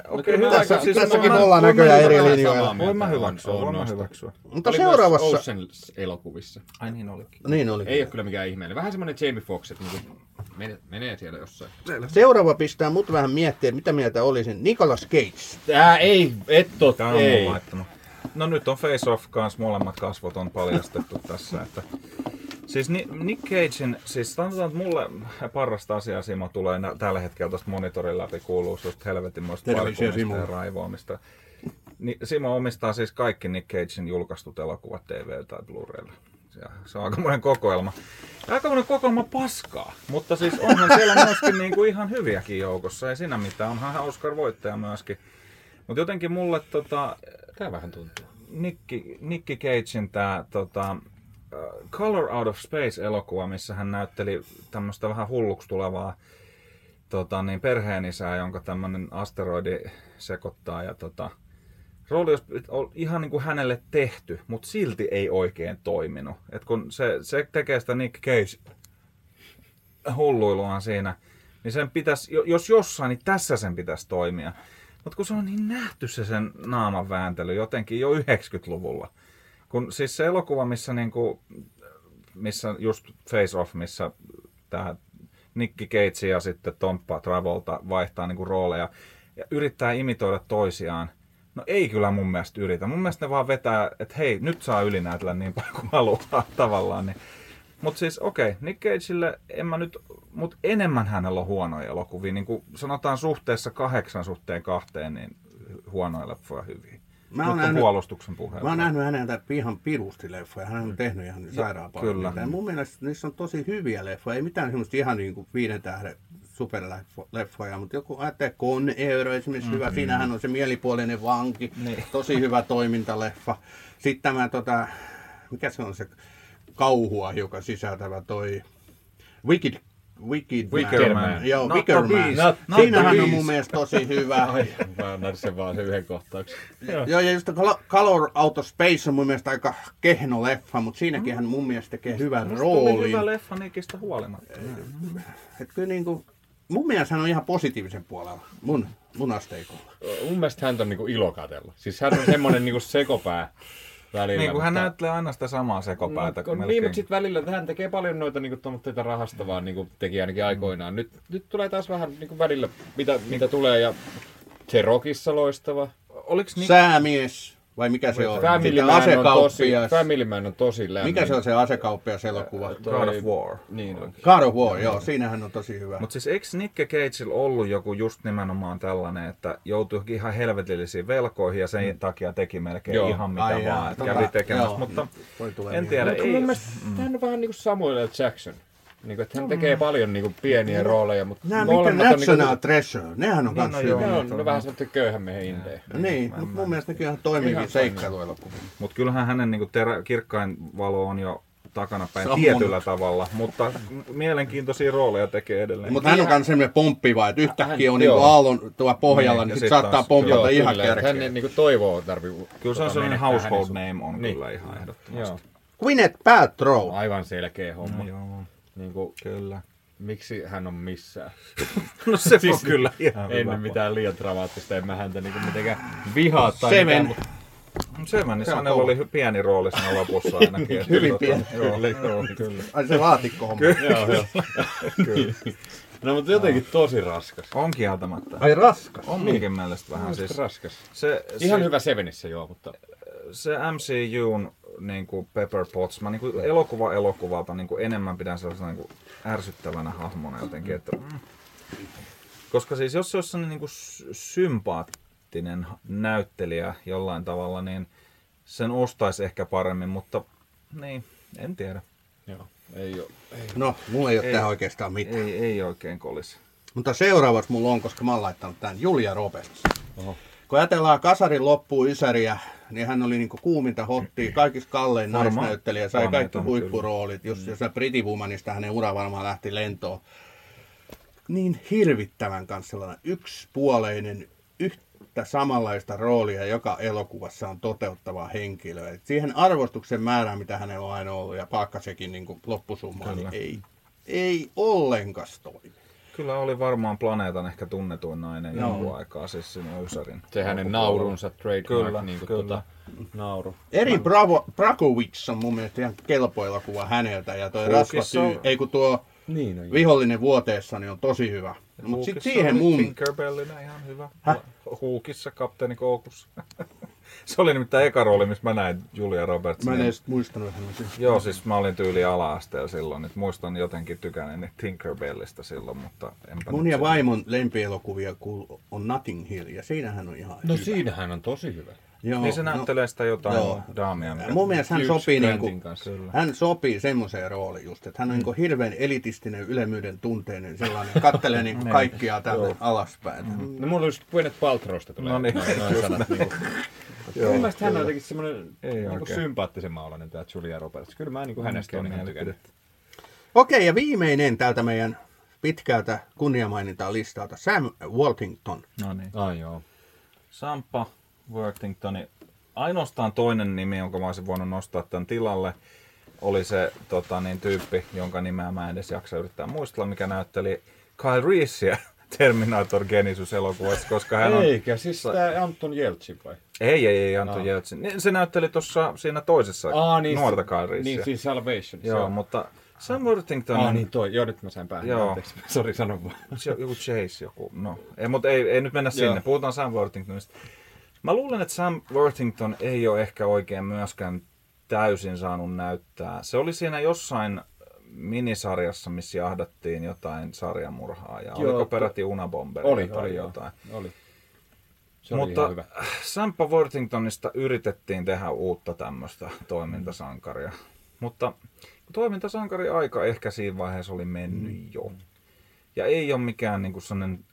okei, hyvä. tässä- Siis tässäkin mä- ollaan näköjään eri linjoilla. Voin mä on- hyväksyä, voin mä hyväksyä. mutta Oli seuraavassa... Myös Ocean-elokuvissa. Ai niin olikin. Niin oli. Ei ole kyllä mikään ihmeellinen. Vähän semmoinen Jamie Foxx, että niinku menee, menee siellä jossain. Seuraava pistää mut vähän miettiä, mitä mieltä olisin. Nicolas Cage. Tää ei, et tot, Tää on ei. laittanut. No nyt on Face Off kanssa, molemmat kasvot on paljastettu tässä. Että... Siis Ni- Nick Cagein, siis sanotaan, että mulle parasta asiaa Simo tulee nä- tällä hetkellä tuosta monitorin läpi, kuuluu susta helvetinmoista parkumista ja raivoamista. Ni- Simo omistaa siis kaikki Nick Cagein julkaistut elokuvat TV- tai Blu-raylla. Se on aikamoinen kokoelma. Aikamoinen kokoelma paskaa, mutta siis onhan siellä myöskin niinku ihan hyviäkin joukossa. Ei siinä mitään, onhan Oscar-voittaja myöskin. Mutta jotenkin mulle tota, Tää vähän tuntuu. Nicky, Nicky Cagein tämä tota, Color Out of Space-elokuva, missä hän näytteli tämmöistä vähän hulluksi tulevaa tota, niin perheenisää, jonka tämmöinen asteroidi sekoittaa. Ja, tota, rooli ol- ihan niin kuin hänelle tehty, mutta silti ei oikein toiminut. Et kun se, se tekee sitä Nick Cage hulluiluaan siinä, niin sen pitäisi, jo- jos jossain, niin tässä sen pitäisi toimia. Mutta kun se on niin nähty se sen naaman vääntely jotenkin jo 90-luvulla. Kun siis se elokuva, missä, niinku, missä just Face Off, missä tämä Nicky Cage ja sitten Tomppa Travolta vaihtaa niinku rooleja ja yrittää imitoida toisiaan. No ei kyllä mun mielestä yritä. Mun mielestä ne vaan vetää, että hei, nyt saa ylinäytellä niin paljon kuin haluaa <laughs> tavallaan. Niin. Mutta siis okei, okay, Nick Cageille en mä nyt, mutta enemmän hänellä on huonoja elokuvia. Niin kuin sanotaan suhteessa kahdeksan suhteen kahteen, niin huonoja leffoja hyviä. Mä oon on nähnyt- puolustuksen puheen. Mä oon nähnyt häneltä ihan pirusti leffoja. Hän on tehnyt ihan sairaan paljon. kyllä. Ja mun mielestä niissä on tosi hyviä leffoja. Ei mitään semmoista ihan niin kuin viiden tähden superleffoja, mutta joku ajattelee Con Euro esimerkiksi hyvä. Siinähän on se mielipuolinen vanki. Niin. Tosi hyvä toimintaleffa. Sitten tämä, tota, mikä se on se kauhua, joka sisältävä toi Wicked Wicked Wicker Man. Man. Joo, Not Wicker Man. Not the Siinähän on mun mielestä tosi hyvä. <laughs> Mä annan sen vaan sen yhden kohtauksen. Joo, ja just Col- Color Out of Space on mun mielestä aika kehno leffa, mutta siinäkin hän mun mielestä tekee hyvän Musta oli roolin. hyvä leffa Nikistä huolimatta. Et kyllä niinku, mun mielestä hän on ihan positiivisen puolella, mun, mun asteikolla. Mun mielestä hän on niinku ilo katella. Siis hän on semmonen niinku sekopää välillä. Niin kuin hän mutta- näyttelee aina sitä samaa sekopäätä. No, kuin niin, melkein. mutta sitten välillä hän tekee paljon noita niinku tuommoitteita rahastavaa, niin kuin teki ainakin aikoinaan. Nyt, nyt tulee taas vähän niinku välillä, mitä, mitä tulee. Ja se Rockissa loistava. Oliks Nick Säämies, vai mikä se on? Family Man, on tosi, asekauppias. Family Man on tosi lämmin. Mikä se on se asekauppias elokuva? God of War? Niin on. God of War, joo, siinähän on tosi hyvä. Mutta siis eikö Nick Cageilla ollut joku just nimenomaan tällainen, että joutui ihan helvetillisiin velkoihin ja sen takia teki melkein Joo. ihan mitä Ai jaa, vaan, että tota, kävi tekemässä, joo. mutta en tiedä, Mutta ei, mun mielestä on vähän niin kuin Samuel L. Jackson. Niin kuin, että hän tekee paljon niin kuin pieniä rooleja, mutta Nämä mitkä molemmat on National niinku, Treasure, nehän on Niin, kans no hyviä. ne on, ne on vähän semmoinen köyhän miehen indejä. Niin, mutta mun mielestä nekin ihan toimivia Ihan seikkailuelokuvia. Mut kyllähän hänen niinku terä, kirkkain valo on jo takana päin Sammunut. tietyllä tavalla, mutta mielenkiintoisia rooleja tekee edelleen. Mutta hän on myös semmoinen pomppiva, että yhtäkkiä on niinku joo. aallon tuolla pohjalla, Niin, niin sit sit saattaa taas- pompata Joo, ihan kärkeen. Hän niin kuin toivoo tarvii Kyllä se on tota, sellainen household hänen name on Niin. kyllä ihan ehdottomasti. Joo, Gwyneth Paltrow. aivan selkeä homma. No, joo, Niin kuin, kyllä. miksi hän on missään? <laughs> No se on kyllä ihan hyvä Ennen mitään liian dramaattista, en mä häntä niin kuin mitenkään vihaa tai Seven. mitään, mutta Sevenissä Se on hänellä oli pieni rooli siinä lopussa <laughs> ainakin. että Hyvin tota, pieni. Joo, Kyllä, joo, kyllä. Ai se laatikko homma. joo, joo. kyllä. No mutta jotenkin tosi raskas. On kieltämättä. Ai raskas. On munkin mielestä vähän Siis siis. raskas. Se, Ihan se, hyvä Sevenissä joo, mutta se MCUn niin kuin Pepper Potts. Mä niin kuin elokuva elokuvalta niin kuin enemmän pidän sellaisena niin kuin ärsyttävänä hahmona jotenkin. Että, mm. Koska siis jos se olisi sellainen niin kuin sy- sympaattinen näyttelijä jollain tavalla, niin sen ostaisi ehkä paremmin, mutta niin, en tiedä. Joo, ei ole. Ei. No, mulla ei ole Ei. tähän oikeastaan mitään. Ei, ei oikein kolisi. Mutta seuraavaksi mulla on, koska mä oon laittanut tämän Julia Roberts. Oho. Kun ajatellaan Kasarin loppuun Ysäriä, niin hän oli niinku kuuminta hottia, kaikista kallein Varmaan. naisnäyttelijä, sai kaikki huippuroolit. Jos, jos Pretty Womanista hänen ura varmaan lähti lentoon. Niin hirvittävän kanssa sellainen yksipuoleinen, yhtä samanlaista roolia joka elokuvassa on toteuttava henkilö. Et siihen arvostuksen määrään, mitä hänellä on aina ollut, ja Paakkasekin niin loppusummaan, niin ei, ei ollenkaan toimi. Kyllä oli varmaan planeetan ehkä tunnetuin nainen Joo. jonkun aikaa, siis siinä Ysärin. Se hänen naurunsa, trademark, Kyllä, niin kuin kyllä. Tota, nauru. Eri Bravo, Brakovic on mun mielestä ihan kelpo elokuva häneltä ja toi rasva on- ei kun tuo Niin on. vihollinen vuoteessa niin on tosi hyvä. No, mutta sitten siihen mun, Tinkerbellinä ihan hyvä. Häh? Hulkissa kapteeni Koukussa. <laughs> <laughs> se oli nimittäin eka rooli, missä mä näin Julia Roberts. mä en edes muistanut että hän on se. Joo, siis mä olin tyyli ala-asteella silloin, että muistan jotenkin tykänneeni Tinkerbellistä silloin, mutta enpä Mun ja vaimon lempielokuvia on Notting Hill ja siinähän on ihan No hyvä. siinähän on tosi hyvä. Joo, Niin se näyttelee sitä jotain joo. daamia. mikä- Mun mielestä hän sopii, niinku, kanssa. Kyllä. hän sopii semmoiseen rooliin just, että hän Mm. on niinku hirveän elitistinen, ylemmyyden tunteinen sellainen, kattelee niinku <laughs> Niin. kaikkia tänne alaspäin. No mulla olisi Gwyneth Paltrowsta tulee No niin, noin, noin sanat. Niin Joo, Mun mielestä hän on kyllä. jotenkin semmoinen niin sympaattisen maalainen tää Julia Roberts. Kyllä mä niin kuin hänestä on Oikein ihan tykännyt. Okei, ja viimeinen täältä meidän pitkältä kunniamainintaa listalta, Sam Waltington. No niin. Ai joo. Sampa Worthingtoni. Ainoastaan toinen nimi, jonka mä olisin voinut nostaa tämän tilalle, oli se tota, niin, tyyppi, jonka nimeä mä en edes jaksa yrittää muistella, mikä näytteli Kyle Reeseä <laughs> Terminator Genesis-elokuvassa, koska hän on... Eikä, siis tää Anton Jeltsin vai? Ei, ei, ei, Anton Aa. Jeltsin. Niin, Se näytteli tuossa siinä toisessa Aa, niin, nuorta Reeseä. Niin, siis Salvation. Joo, mutta Sam Worthington... Aa, niin toi. Joo, nyt mä sain päähän. Joo. Anteeksi. <laughs> Sori, sano vaan. Se on joku Chase joku. No, ei, mutta ei, ei nyt mennä sinne. Joo. Puhutaan Sam Worthingtonista. Mä luulen, että Sam Worthington ei ole ehkä oikein myöskään täysin saanut näyttää. Se oli siinä jossain minisarjassa, missä jahdattiin jotain sarjamurhaa. Ja Joo, oliko peräti Unabomber Oli, tai oli, joo. jotain. Oli. Se oli Mutta hyvä. Sampa Worthingtonista yritettiin tehdä uutta tämmöistä toimintasankaria. Mutta toimintasankari aika ehkä siinä vaiheessa oli mennyt Mm. jo. Ja ei ole mikään niin kuin sellainen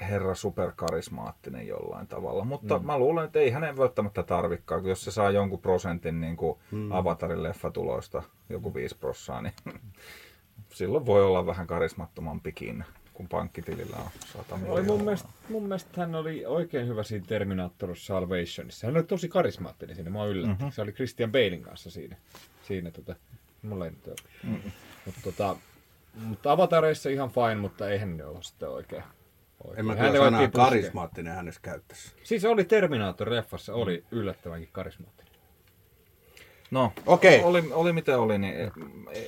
herra superkarismaattinen jollain tavalla. Mutta mm. mä luulen, että ei hänen välttämättä tarvikkaa, jos se saa jonkun prosentin niin kuin mm. Avatarin leffatuloista, joku 5 prossaa, niin <laughs> silloin voi olla vähän karismattomampikin, kun pankkitilillä on 100 Oli miljoonaa. mun, mielestä, mun mielestä hän oli oikein hyvä siinä Terminator Salvationissa. Hän oli tosi karismaattinen siinä, mä yllätti. Mm-hmm. Se oli Christian Balein kanssa siinä. siinä tota, mulla ei nyt ole. Mm-hmm. Mutta tota, mutta avatareissa ihan fine, mutta eihän ne ole sitten oikein. oikein. En mä Hän kyllä sanaa karismaattinen hänessä käyttäisi. Siis oli Terminator-leffassa, oli yllättävänkin karismaattinen. No, Okei. oli, oli mitä oli, niin eh,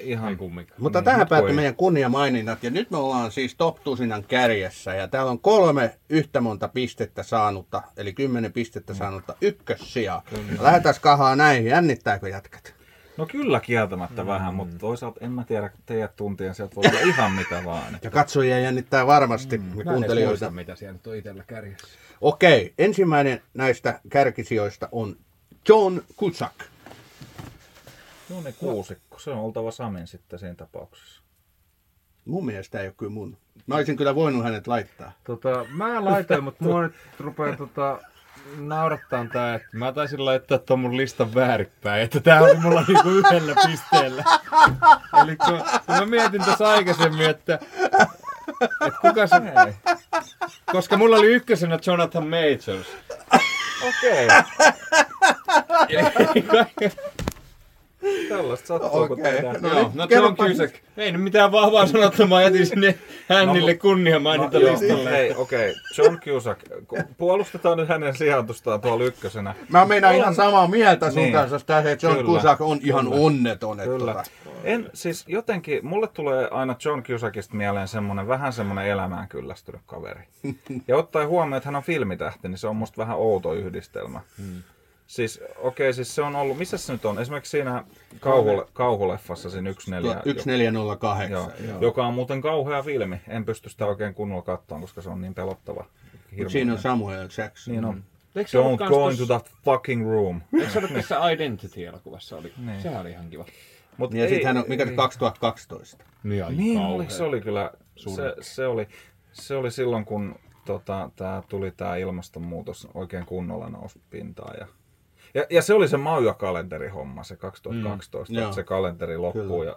ihan Ei kumminkaan. Mutta Niin, tähän päättyi meidän kunniamaininnat ja nyt me ollaan siis top tusinan kärjessä ja täällä on kolme yhtä monta pistettä saanutta, eli kymmenen pistettä saanutta ykkössijaa. Lähdetään kahaa näihin, jännittääkö jätkät? No kyllä kieltämättä mm. vähän, mutta toisaalta en mä tiedä teidät tuntien, sieltä voi olla ihan mitä vaan. Ja katsojia jännittää varmasti mm, edes kuuntelijoita. muista, mitä siellä nyt on itsellä kärjessä. Okei, ensimmäinen näistä kärkisijoista on John Cusack. No niin, kuusikko. Se on oltava Samin sitten siinä tapauksessa. Mun mielestä ei ole kyllä mun. Mä olisin kyllä voinut hänet laittaa. Tota, mä laitoin, mutta mua nyt rupeaa tota, naurattaa tää, että mä taisin laittaa ton mun listan väärinpäin, että tää oli mulla niinku yhdellä pisteellä. Eli kun, kun mä mietin tässä aikaisemmin, että, että kuka se... Ei. Koska mulla oli ykkösenä Jonathan Majors. Okei, Eli kaiken, tällaista sattuu, kun Okei. tehdään. No joo, niin, no. John Cusack. Ei nyt mitään vahvaa sanottua, mä jätin sinne Hännille No, kunnia mainita joo, listalle. Hei, okei. John Cusack. Puolustetaan nyt hänen sijoitustaan tuolla ykkösenä. Mä meinaan ihan samaa mieltä sun Niin. kanssa, että se John Kyllä. Cusack on ihan Kyllä. onneton. Että Kyllä. tota, En, siis jotenkin, mulle tulee aina John Cusackista mieleen semmonen, vähän semmonen elämään kyllästynyt kaveri. <laughs> Ja ottaen huomioon, että hän on filmitähti, niin se on musta vähän outo yhdistelmä. Siis okei, siis se on ollut, missä se nyt on? Esimerkiksi siinä kauhule, kauhuleffassa siinä 14, 1408. joo, joo. joka on muuten kauhea filmi. En pysty sitä oikein kunnolla katsomaan, koska se on niin pelottava. Mut siinä on Samuel Jackson. Niin on. Eikö se ollut Don't go into that fucking room. Eikö se ollut tässä Identity-elokuvassa? Oli? Niin. Sehän oli ihan kiva. Mut Ja sitten hän on, mikä se 2012. Niin, ai Niin kauhea. oli, se oli kyllä, se, se, oli, se oli silloin, kun tota, tää tuli tämä ilmastonmuutos oikein kunnolla nousi pintaan. Ja, ja, ja se oli se Mauja-kalenterihomma, se 2012, Mm, että joo. se kalenteri loppuu. Ja,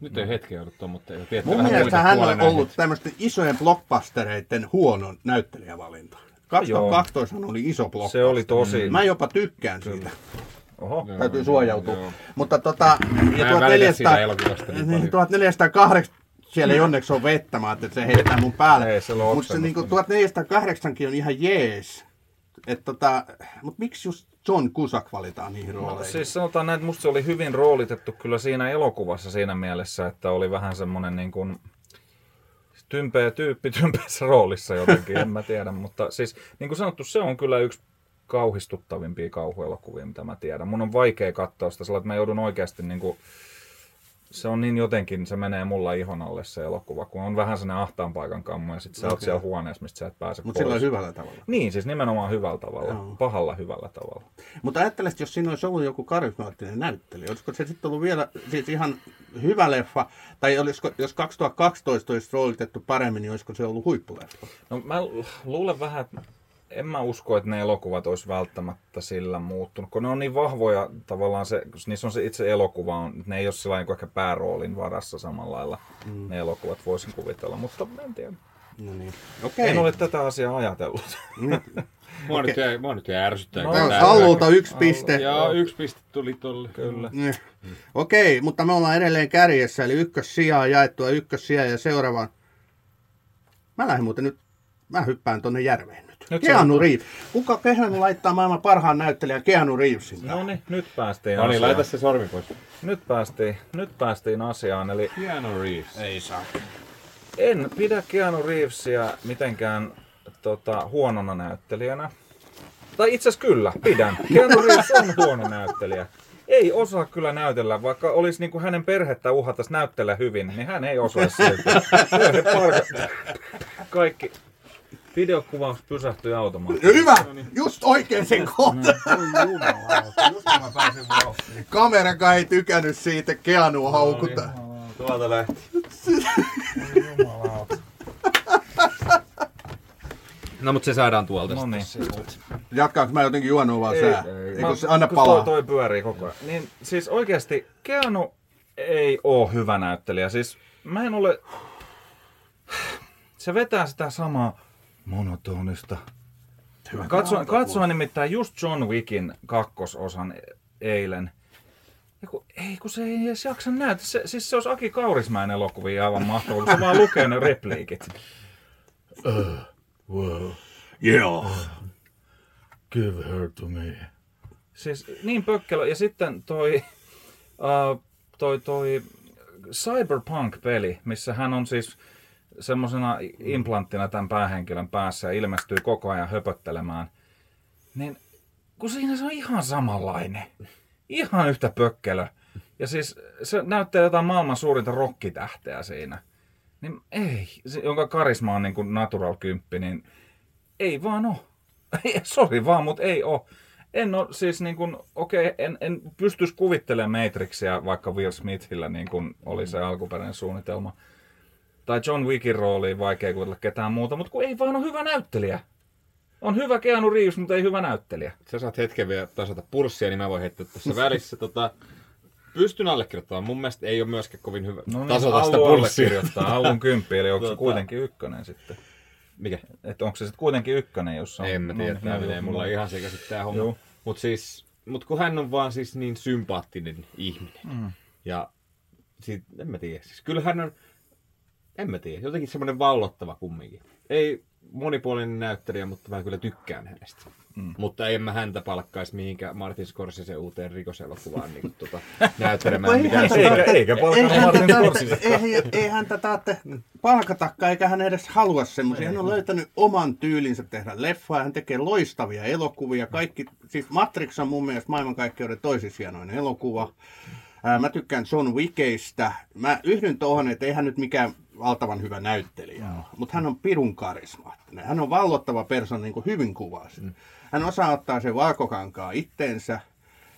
Nyt ei hetki ollut tuommoista. Mun mielestä hän on ollut tämmöisten isojen blockbustereiden huono näyttelijävalinta. 2012 oli iso blockbuster. se oli tosi... Mä jopa tykkään siitä. Oho, Täytyy suojautua. joo. Mutta tota, ja Mä en välitä 1400, siitä elokuvasta niin paljon. 1408 siellä ei onneksi ole vettä, mä että se heitetään mun päälle. Ei, on Mutta se oksennusta. niinku 1408 on ihan jees. Et tota, mut miksi just John Cusack valitaan niihin No, rooleihin? siis sanotaan näin, että musta se oli hyvin roolitettu kyllä siinä elokuvassa siinä mielessä, että oli vähän semmonen niin kuin tympeä tyyppi tympeässä roolissa jotenkin, en mä tiedä. Mutta siis niin kuin sanottu, se on kyllä yksi kauhistuttavimpia kauhuelokuvia, mitä mä tiedän. Mun on vaikea katsoa sitä, sillä että mä joudun oikeasti niin kuin, se on niin jotenkin, se menee mulla ihon alle se elokuva, kun on vähän sellainen ahtaan paikan kammo ja sit sä oot Okei. siellä huoneessa, mistä sä et pääse Mutta sillä on hyvällä tavalla. Niin, siis nimenomaan hyvällä tavalla, Joo. pahalla hyvällä tavalla. Mutta ajattelisit, jos siinä olisi ollut joku karismaattinen näyttelijä, olisiko se sitten ollut vielä siis ihan hyvä leffa, tai olisiko, jos 2012 olisi roolitettu paremmin, niin olisiko se ollut huippuleffa? No mä luulen vähän, että en mä usko, että ne elokuvat olisi välttämättä sillä muuttunut, kun ne on niin vahvoja tavallaan se, kun niissä on se itse elokuva, on, ne ei ole sellainen kuin ehkä pääroolin varassa samalla lailla mm. ne elokuvat voisin kuvitella, mutta en tiedä. No niin. Okei. En ole tätä asiaa ajatellut. <laughs> Mua nyt jäi, mua nyt jäi ärsyttää. No, Hallulta yksi piste. Joo, yksi piste tuli tolle. Kyllä. Niin. Okei, mutta me ollaan edelleen kärjessä, eli ykkössijaa jaettua ykkössijaa ja seuraava. Mä lähden muuten nyt, mä hyppään tonne järveen nyt. Keanu on- Reeves. Kuka Keanu laittaa maailman parhaan näyttelijän Keanu Reevesin? No niin, nyt päästiin No niin, asiaan. laita se sormi pois. Nyt päästiin, nyt päästiin asiaan, eli Keanu Reeves. Ei saa. En pidä Keanu Reevesia mitenkään tota, huonona näyttelijänä. Tai itse asiassa kyllä, pidän. <laughs> Keanu Reeves on huono näyttelijä. Ei osaa kyllä näytellä, vaikka olisi niin kuin hänen perhettä uhatas näyttellä hyvin, niin hän ei osaisi silti. <laughs> Kaikki. Videokuvaus pysähtyi automaattisesti. Hyvä! Just oikein sen vauhtiin. Kamerakaan ei tykännyt siitä Keanu haukuta. Tuolta lähti. No mutta se saadaan tuolta. No niin. Jatkaanko mä jotenkin juonua vaan sää? Mä- se anna palaa? Toi, toi pyörii koko ajan. Niin siis oikeasti Keanu ei oo hyvä näyttelijä. Siis mä en ole... Se vetää sitä samaa monotonista. Katsoin, katsoin nimittäin just John Wickin kakkososan eilen. Ja kun, ei, kun se ei edes jaksa näyttää. Se, siis se olisi Aki Kaurismäen elokuvia aivan mahtavaa, kun se vaan lukee ne repliikit. <laughs> Joo. Give her to me. Siis niin pökkelö. Ja sitten toi, uh, toi, toi Cyberpunk-peli, missä hän on siis semmoisena implanttina tämän päähenkilön päässä ja ilmestyy koko ajan höpöttelemään. Niin kun siinä se on ihan samanlainen. Ihan yhtä pökkelö. Ja siis se näyttää jotain maailman suurinta rokkitähteä siinä. Niin ei, se, jonka karisma on niin kuin natural kymppi, niin ei vaan oo. <laughs> Ei, Sori vaan, mutta ei oo. En ole siis niin kuin, okei, okay, en, en pystyisi kuvittelemaan Matrixia vaikka Will Smithillä niin kuin oli se alkuperäinen suunnitelma. Tai John Wickin rooliin vaikea kuvitella ketään muuta, mutta kun ei vaan ole hyvä näyttelijä. On hyvä Keanu Reeves, mutta ei hyvä näyttelijä. Sä saat hetken vielä tasata purssia, niin mä voin heittää tässä välissä. Tota, pystyn allekirjoittamaan. Mun mielestä ei ole myöskään kovin hyvä No niin, tasata sitä pulssia. allekirjoittaa, Allun kymppi, eli onko se Tota. kuitenkin ykkönen sitten? Mikä? Että onko se sitten kuitenkin ykkönen, jos on... En mä tiedä, no, no, menee mulla ihan sekaisin tää homma. Joo. Mut siis, mut kun hän on vaan siis niin sympaattinen ihminen. Mm. Ja sit, en mä tiedä, siis kyllä hän on, en mä tiedä, jotenkin semmoinen vallottava kumminkin. Ei, monipuolinen näyttelijä, mutta mä kyllä tykkään hänestä. Mm. Mutta en mä häntä palkkaisi mihinkään Martin Scorsese uuteen rikoselokuvaan niin tuota, <laughs> näyttelemään mitään Eihän Eikä, eikä palkata eihän Martin Scorsese. Ei, ei hän tätä palkatakaan, eikä hän edes halua semmoisia. Hän on löytänyt oman tyylinsä tehdä leffaa, hän tekee loistavia elokuvia. Kaikki, siis Matrix on mun mielestä maailmankaikkeuden toisiksi hienoin elokuva. Mä tykkään John Wickeistä. Mä yhdyn tuohon, että ei hän nyt mikään valtavan hyvä näyttelijä ole, mutta hän on pirun karismaattinen. Hän on vallottava persoona, niin kuin hyvin kuvasi. Hän osaa ottaa sen valkokankaa itteensä.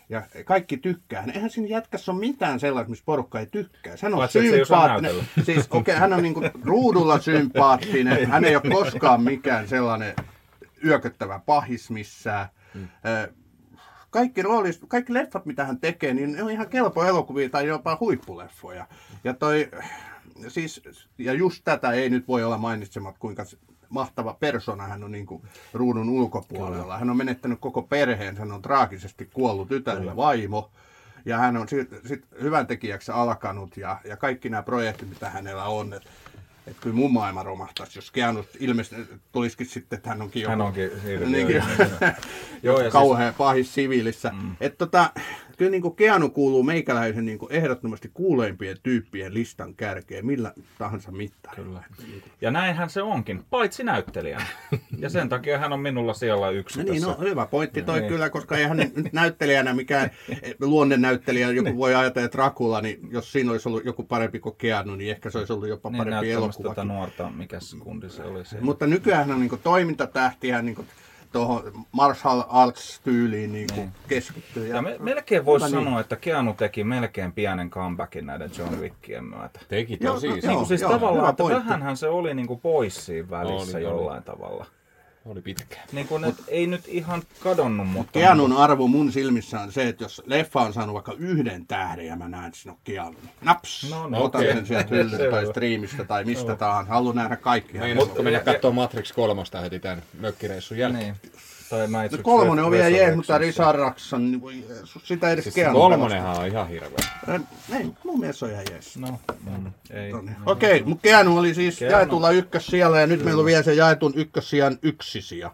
Ja kaikki tykkää. Eihän siinä jätkässä ole mitään sellaista, missä porukka ei tykkää. Hän on osaa sympaattinen. Siis okei, okay, hän on niinku ruudulla sympaattinen. Hän ei ole koskaan mikään sellainen yököttävä pahis missään. Ö, Kaikki, roolis, kaikki leffat, mitä hän tekee, niin ne on ihan kelpo elokuvia tai jopa huippuleffoja. Ja toi, siis, ja just tätä ei nyt voi olla mainitsemat, kuinka mahtava persona hän on niin kuin ruudun ulkopuolella. Hän on menettänyt koko perheen, hän on traagisesti kuollut tytär ja vaimo. Ja hän on sit, sit hyvän tekijäksi alkanut ja, ja kaikki nämä projektit, mitä hänellä on. Että et kyllä mun maailma romahtaisi, jos Keanu ilmeisesti tulisikin sitten, että hän onkin joku... Hän onkin siirtynyt. Niinkin, <laughs> Joo, ja siis- kauhean pahis siviilissä. Mm. Et tota, kyllä niin kuin Keanu kuuluu meikäläisen niin kuin ehdottomasti kuuleimpien tyyppien listan kärkeen, millä tahansa mittarilla. Ja näinhän se onkin, paitsi näyttelijänä. Ja sen takia hän on minulla siellä yksi No niin, tässä. no hyvä pointti toi Niin. kyllä, koska eihän nyt näyttelijänä mikään luonnennäyttelijä, joku voi ajatella, että Dracula, niin jos siinä olisi ollut joku parempi kuin Keanu, niin ehkä se olisi ollut jopa niin parempi elokuva. tätä nuorta, mikä se kundi se oli se. Mutta nykyään on niin toimintatähti ja niin tuohon martial arts-tyyliin niin Niin. keskittyy. Ja me, melkein voisi niin. sanoa, että Keanu teki melkein pienen comebackin näiden John Wickien myötä. Teki Joo, tosi no, joo. Niin siis hyvä tavallaan, että pointti. vähänhän se oli niin kuin pois siinä välissä Oli, jollain tavalla. Oli pitkä. Niin kuin, et, ei nyt ihan kadonnut, mutta... Keanun arvo mun silmissä on se, että jos leffa on saanut vaikka yhden tähden ja mä näen, että siinä on Keanu, niin naps, No, no, no, otan okei. sen sieltä hyllyltä tai striimistä tai mistä tahansa. Haluan nähdä kaikki. Meinaatko mennä katsoa Matrix 3 heti tämän mökkireissun jälkeen? Niin. Tai Matrix No, kolmonen on vielä jees, mutta. Risarrakson, niin voi Jeesus, sitä ei edes Siis Keanu kolmonenhan on ihan hirveä. pelastaa. Ei, mun mielestä on ihan jees. No, mm, ei. No niin. Okei, mutta Keanu oli siis Keanu. jaetulla ykkössijalla ja nyt meillä on vielä se jaetun ykkössijan yksisija.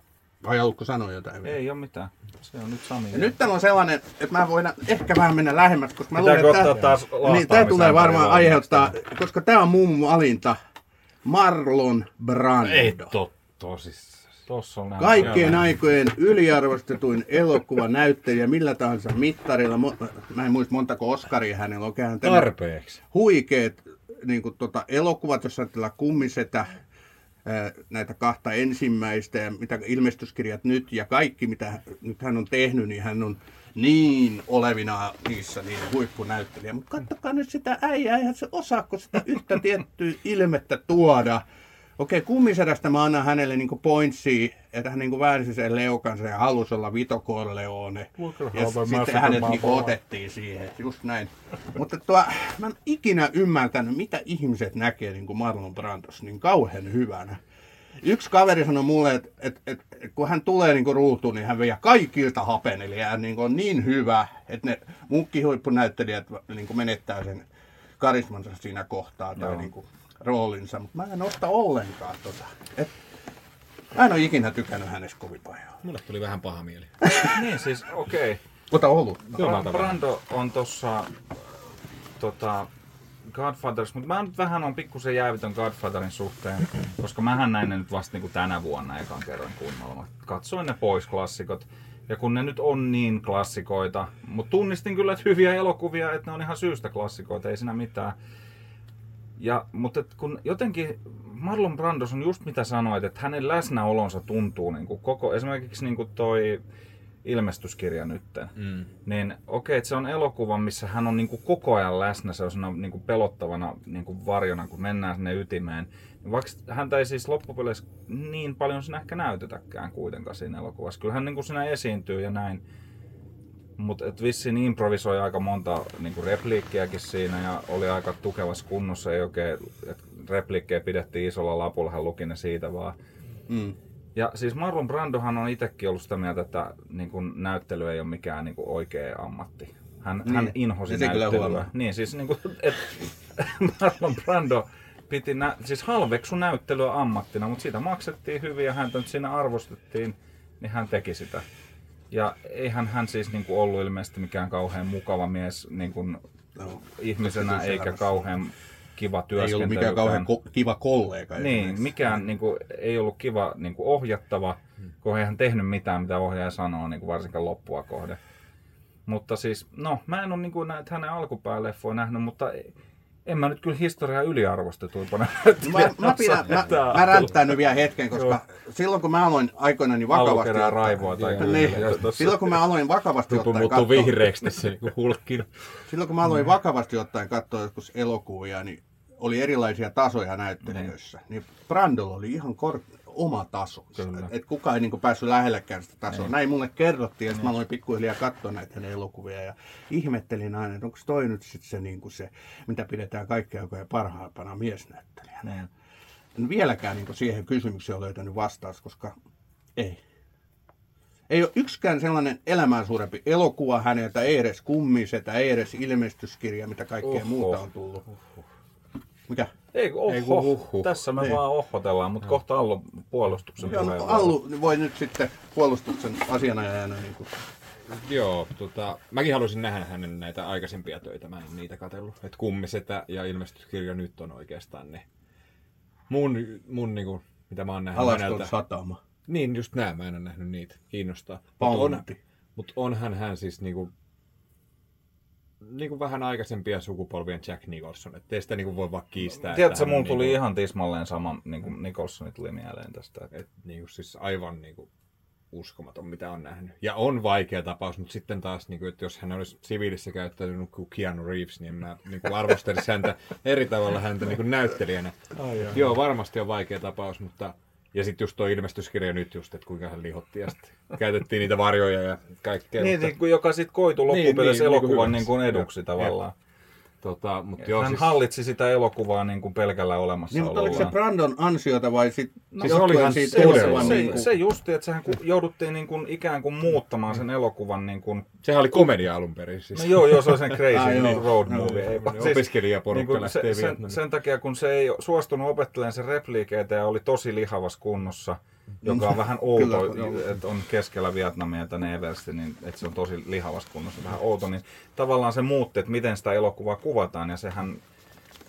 Vai haluatko sanoa jotain vielä? Ei ole mitään. Se on nyt Sami. Ja nyt täällä on sellainen, että mä voin ehkä vähän mennä lähemmäs, koska mä Pitääkö luulen, että ottaa taas niin, tämä tulee varmaan aiheuttaa, koska tämä on mun valinta, Marlon Brando. Ei totta tosissaan. Tossa on. Kaikkien aikojen yliarvostetuin elokuvanäyttelijä millä tahansa mittarilla. Mä en muista montako Oscaria hänellä on. Tehnyt Tarpeeksi. huikeet niin kuin, tota, elokuvat, jos ajatellaan kummisetä, ää, näitä kahta ensimmäistä ja mitä ilmestyskirjat nyt ja kaikki mitä nyt hän on tehnyt, niin hän on niin olevina niissä niin huippunäyttelijä. Mutta katsokaa nyt sitä äijää, eihän se osaako sitä yhtä tiettyä ilmettä tuoda. Okei, kummisedästä mä annan hänelle niinku pointsia, että hän niinku väänsi sen leukansa ja halusi olla Vito Corleone. Ja sitten hänet niinku otettiin siihen, just näin. Mutta tuo, mä en ikinä ymmärtänyt, mitä ihmiset näkee niin kuin Marlon Brandos niin kauhean hyvänä. Yksi kaveri sanoi mulle, että, että, että kun hän tulee niin ruutuun, niin hän vie kaikilta hapen. Eli hän niin on niin hyvä, että ne muutkin huippunäyttelijät niin menettää sen karismansa siinä kohtaa tai Joo. niin kuin roolinsa. Mutta mä en osta ollenkaan tota. Et, mä en ole ikinä tykännyt hänestä kovin paljon. Mulle tuli vähän paha mieli. <laughs> Niin siis, okei. Ota ollut. Bra- Brando on tossa tota, Godfathers, mutta mä nyt vähän on pikkusen jäävitön Godfatherin suhteen, koska mähän näin ne nyt vasta niinku tänä vuonna ekan kerran kunnolla. Mä katsoin ne pois klassikot. Ja kun ne nyt on niin klassikoita, mutta tunnistin kyllä, että hyviä elokuvia, että ne on ihan syystä klassikoita, ei siinä mitään. Ja, mutta et kun jotenkin Marlon Brandos on just mitä sanoit, että hänen läsnäolonsa tuntuu niin kuin koko, esimerkiksi niin kuin toi ilmestyskirja nytten. Mm. Niin okei, että se on elokuva, missä hän on niin kuin koko ajan läsnä, se on siinä niin kuin pelottavana niin kuin varjona, kun mennään sinne ytimeen. Vaikka häntä ei siis loppupeleissä niin paljon siinä ehkä näytetäkään kuitenkaan siinä elokuvassa. Kyllä hän niin kuin siinä esiintyy ja näin. Mutta vissiin improvisoi aika monta niin kuin repliikkiäkin siinä ja oli aika tukevassa kunnossa. Ei oikein, et repliikkejä pidettiin isolla lapulla, hän luki ne siitä vaan. Mm. Ja siis Marlon Brandohan on itsekin ollut sitä mieltä, että niin kuin, näyttely ei ole mikään niin kuin, oikea ammatti. Hän, Niin. hän inhosi kyllä näyttelyä. Niin, siis niin kuin, et, <laughs> Marlon Brando piti nä- siis halveksu näyttelyä ammattina, mutta siitä maksettiin hyvin ja häntä nyt siinä arvostettiin, niin hän teki sitä. Ja eihän hän siis niin kuin ollut ilmeisesti mikään kauhean mukava mies niin kuin No, ihmisenä eikä kauhean kiva Ei työskentely. ollut mikään kauhean ko- kiva kollega. Niin, mikään niin kuin, ei ollut kiva niin kuin ohjattava, kun ei hän tehnyt mitään, mitä ohjaaja sanoo, niin kuin varsinkaan loppua kohde. Mutta siis, no, mä en ole niin kuin näitä hänen alkupäälleffoja nähnyt, mutta en mä nyt kyllä historiaa yliarvostetuimpana. <laughs> Mä, mä, pidän, mä, mä ränttään nyt vielä hetken, koska silloin kun mä aloin aikoinani niin vakavasti... Alkukerää ottaa- raivoa tai niin, kyllä. Tossa- silloin kun mä aloin vakavasti Tupu ottaen katsoa, vihreäksi tässä niin kuin hulkkin. silloin kun mä aloin vakavasti ottaen katsoa joskus elokuvia, niin oli erilaisia tasoja näyttelijöissä. Niin Brandolla oli ihan kor- oma taso. Kyllä. Et, et kukaan ei niinku päässyt lähellekään sitä tasoa. Näin mulle kerrottiin ja sitten mä aloin pikkuhiljaa katsoa näitä hänen elokuvia ja ihmettelin aina, että onko toi nyt sit se, niinku se, mitä pidetään kaikkea aikojen parhaimpana miesnäyttelijänä. Niin. En vieläkään niin siihen kysymykseen ole löytänyt vastaus, koska ei. Ei ole yksikään sellainen elämää suurempi elokuva häneltä, ei edes kummisetä, ei edes ilmestyskirja, mitä kaikkea Oho. muuta on tullut. Mikä? Ei, oho, Ei kun huhhuh. tässä me Niin. vaan ohhotellaan, mutta kohta Allu puolustuksen Joo, no. Allu voi nyt sitten puolustuksen asianajajana niin kuin, Joo, tota, mäkin halusin nähdä hänen näitä aikaisempia töitä, mä en niitä katsellut. Et kummisetä ja ilmestyskirja nyt on oikeastaan ne mun, mun niinku, mitä mä oon nähnyt alaston häneltä. satama. Niin, just nää, mä en ole nähnyt niitä. Kiinnostaa. Mutta on, mut onhan hän siis niinku, niinku vähän aikaisempia sukupolvien Jack Nicholson. Että ei sitä niinku voi vaan kiistää. Tiedätkö, mulla tuli niinku, ihan tismalleen sama, niin kuin Nicholsonit tuli mieleen tästä. Että Et, niinku, siis aivan niinku, uskomaton, mitä on nähnyt. Ja on vaikea tapaus, mutta sitten taas, niinku, että jos hän olisi siviilissä käyttäytynyt kuin Keanu Reeves, niin mä niinku, arvostelisi häntä eri tavalla häntä niinku, näyttelijänä. Joo, varmasti on vaikea tapaus, mutta... Ja sitten just tuo ilmestyskirja nyt just, että kuinka hän lihotti ja sitten <laughs> käytettiin niitä varjoja ja kaikkea. Niin, mutta, niin kuin joka sitten koitui Niin, loppupeleissä niin, niin elokuvan niin kuin eduksi Jep, tavallaan. Tota, mutta joo, Hän siis, hallitsi sitä elokuvaa niin kuin pelkällä Niin, mutta oliko se. Brandon ansiota vai sitten No, se olihan siitä se, elokuvan se, niin se, kuin, se justi, että sehän ku- jouduttiin niin kuin ikään kuin muuttamaan sen elokuvan niin kuin, sehän oli komedia alun perin. Siis. no joo, joo, se on sen crazy <laughs> joo. niin road Joo, movie. Ei, vaan Opiskelijaporukka niin lähtee se, sen, sen, takia, kun se ei suostunut opettelemaan sen repliikeitä ja oli tosi lihavas kunnossa, joka on vähän outo, Kyllä, että on keskellä Vietnamia tänne Eversti, niin että se on tosi lihavas kunnossa, vähän outo, niin tavallaan se muutti, että miten sitä elokuvaa kuvataan, ja sehän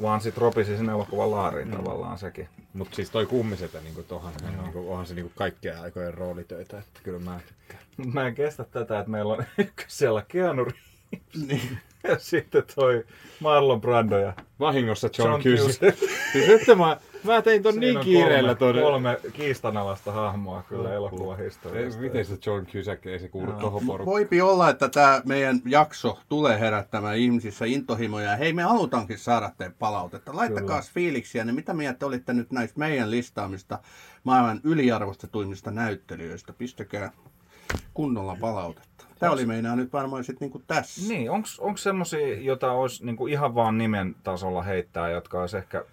vaan sit ropisi sen elokuvan laariin Mm. tavallaan sekin. Mutta siis toi kummisetä, niin tohan, hän, niin kuin, onhan se niin kuin kaikkea aikojen roolitöitä, että kyllä mä tykkään. Mut Mä en kestä tätä, että meillä on <laughs> ykkösellä Keanu Reeves niin, ja sitten toi Marlon Brando ja Vahingossa John, John Cusack. Cusack. Siis nyt mä, mä tein ton Siinä niin kiireellä kolme, ton. kolme kiistanalaista hahmoa kyllä elokuvahistoriasta. Ei, miten se John Cusack, ei se kuulu Joo. tohon porukkaan. voipi olla, että tämä meidän jakso tulee herättämään ihmisissä intohimoja. Hei, me halutaankin saada teidän palautetta. Laittakaa fiiliksiä, niin mitä mieltä olitte nyt näistä meidän listaamista maailman yliarvostetuimmista näyttelijöistä? Pistäkää kunnolla palautetta. Tämä oli meinaa nyt varmaan sitten niinku tässä. Niin, onko semmosia, jota olisi niinku ihan vaan nimen tasolla heittää, jotka olisi ehkä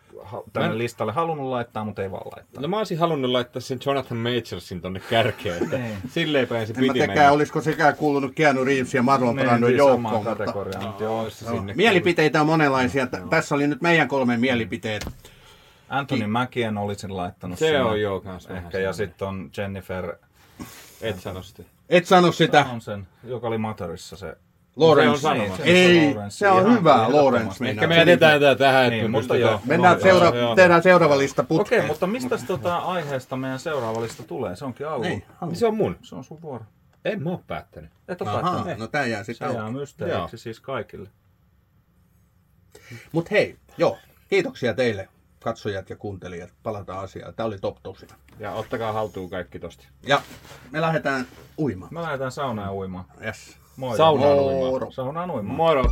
tänne Mä listalle halunnut laittaa, mutta ei vaan laittaa? No mä olisin halunnut laittaa sen Jonathan Majorsin tonne kärkeen, että Niin. silleen pääsi En mä pitimään. tekään, olisiko sekään kuulunut Keanu Reeves ja Marlon Niin, Brandon niin, joukkoon. Mutta... joo. Se. Mielipiteitä on monenlaisia. Tä- Tässä oli nyt meidän kolme mielipiteet. Anthony Mäkien olisin laittanut Se sinne. on joo kans Ehkä, ja sitten on Jennifer, Et sano sitä. Et sano sitä. on sen, joka oli Matorissa se. Lawrence. Se on sanomassa. Ei, se on hyvä. Lawrence. Ehkä me jätetään tää tähän, että Niin, me mutta joo. Mennään No, seura- joo, joo. tehdään seuraava lista Okei, putkeen. mutta mistä tota aiheesta meidän seuraava lista tulee? Se onkin alun. Niin, Niin Se on mun. Se on sun vuoro. En mä oo päättänyt. Et Ahaa, päättänyt. no tää jää Se sitten jää auki. mysteeriksi siis kaikille. Mut hei, joo, kiitoksia teille katsojat ja kuuntelijat. Palataan asiaan. Tää oli top tosina. Ja ottakaa haltuun kaikki tosta. Ja me lähdetään uimaan. Me lähdetään saunaan uimaan. Yes. Moi. Saunaan Moro. uimaan. Saunaan uimaan. Moro!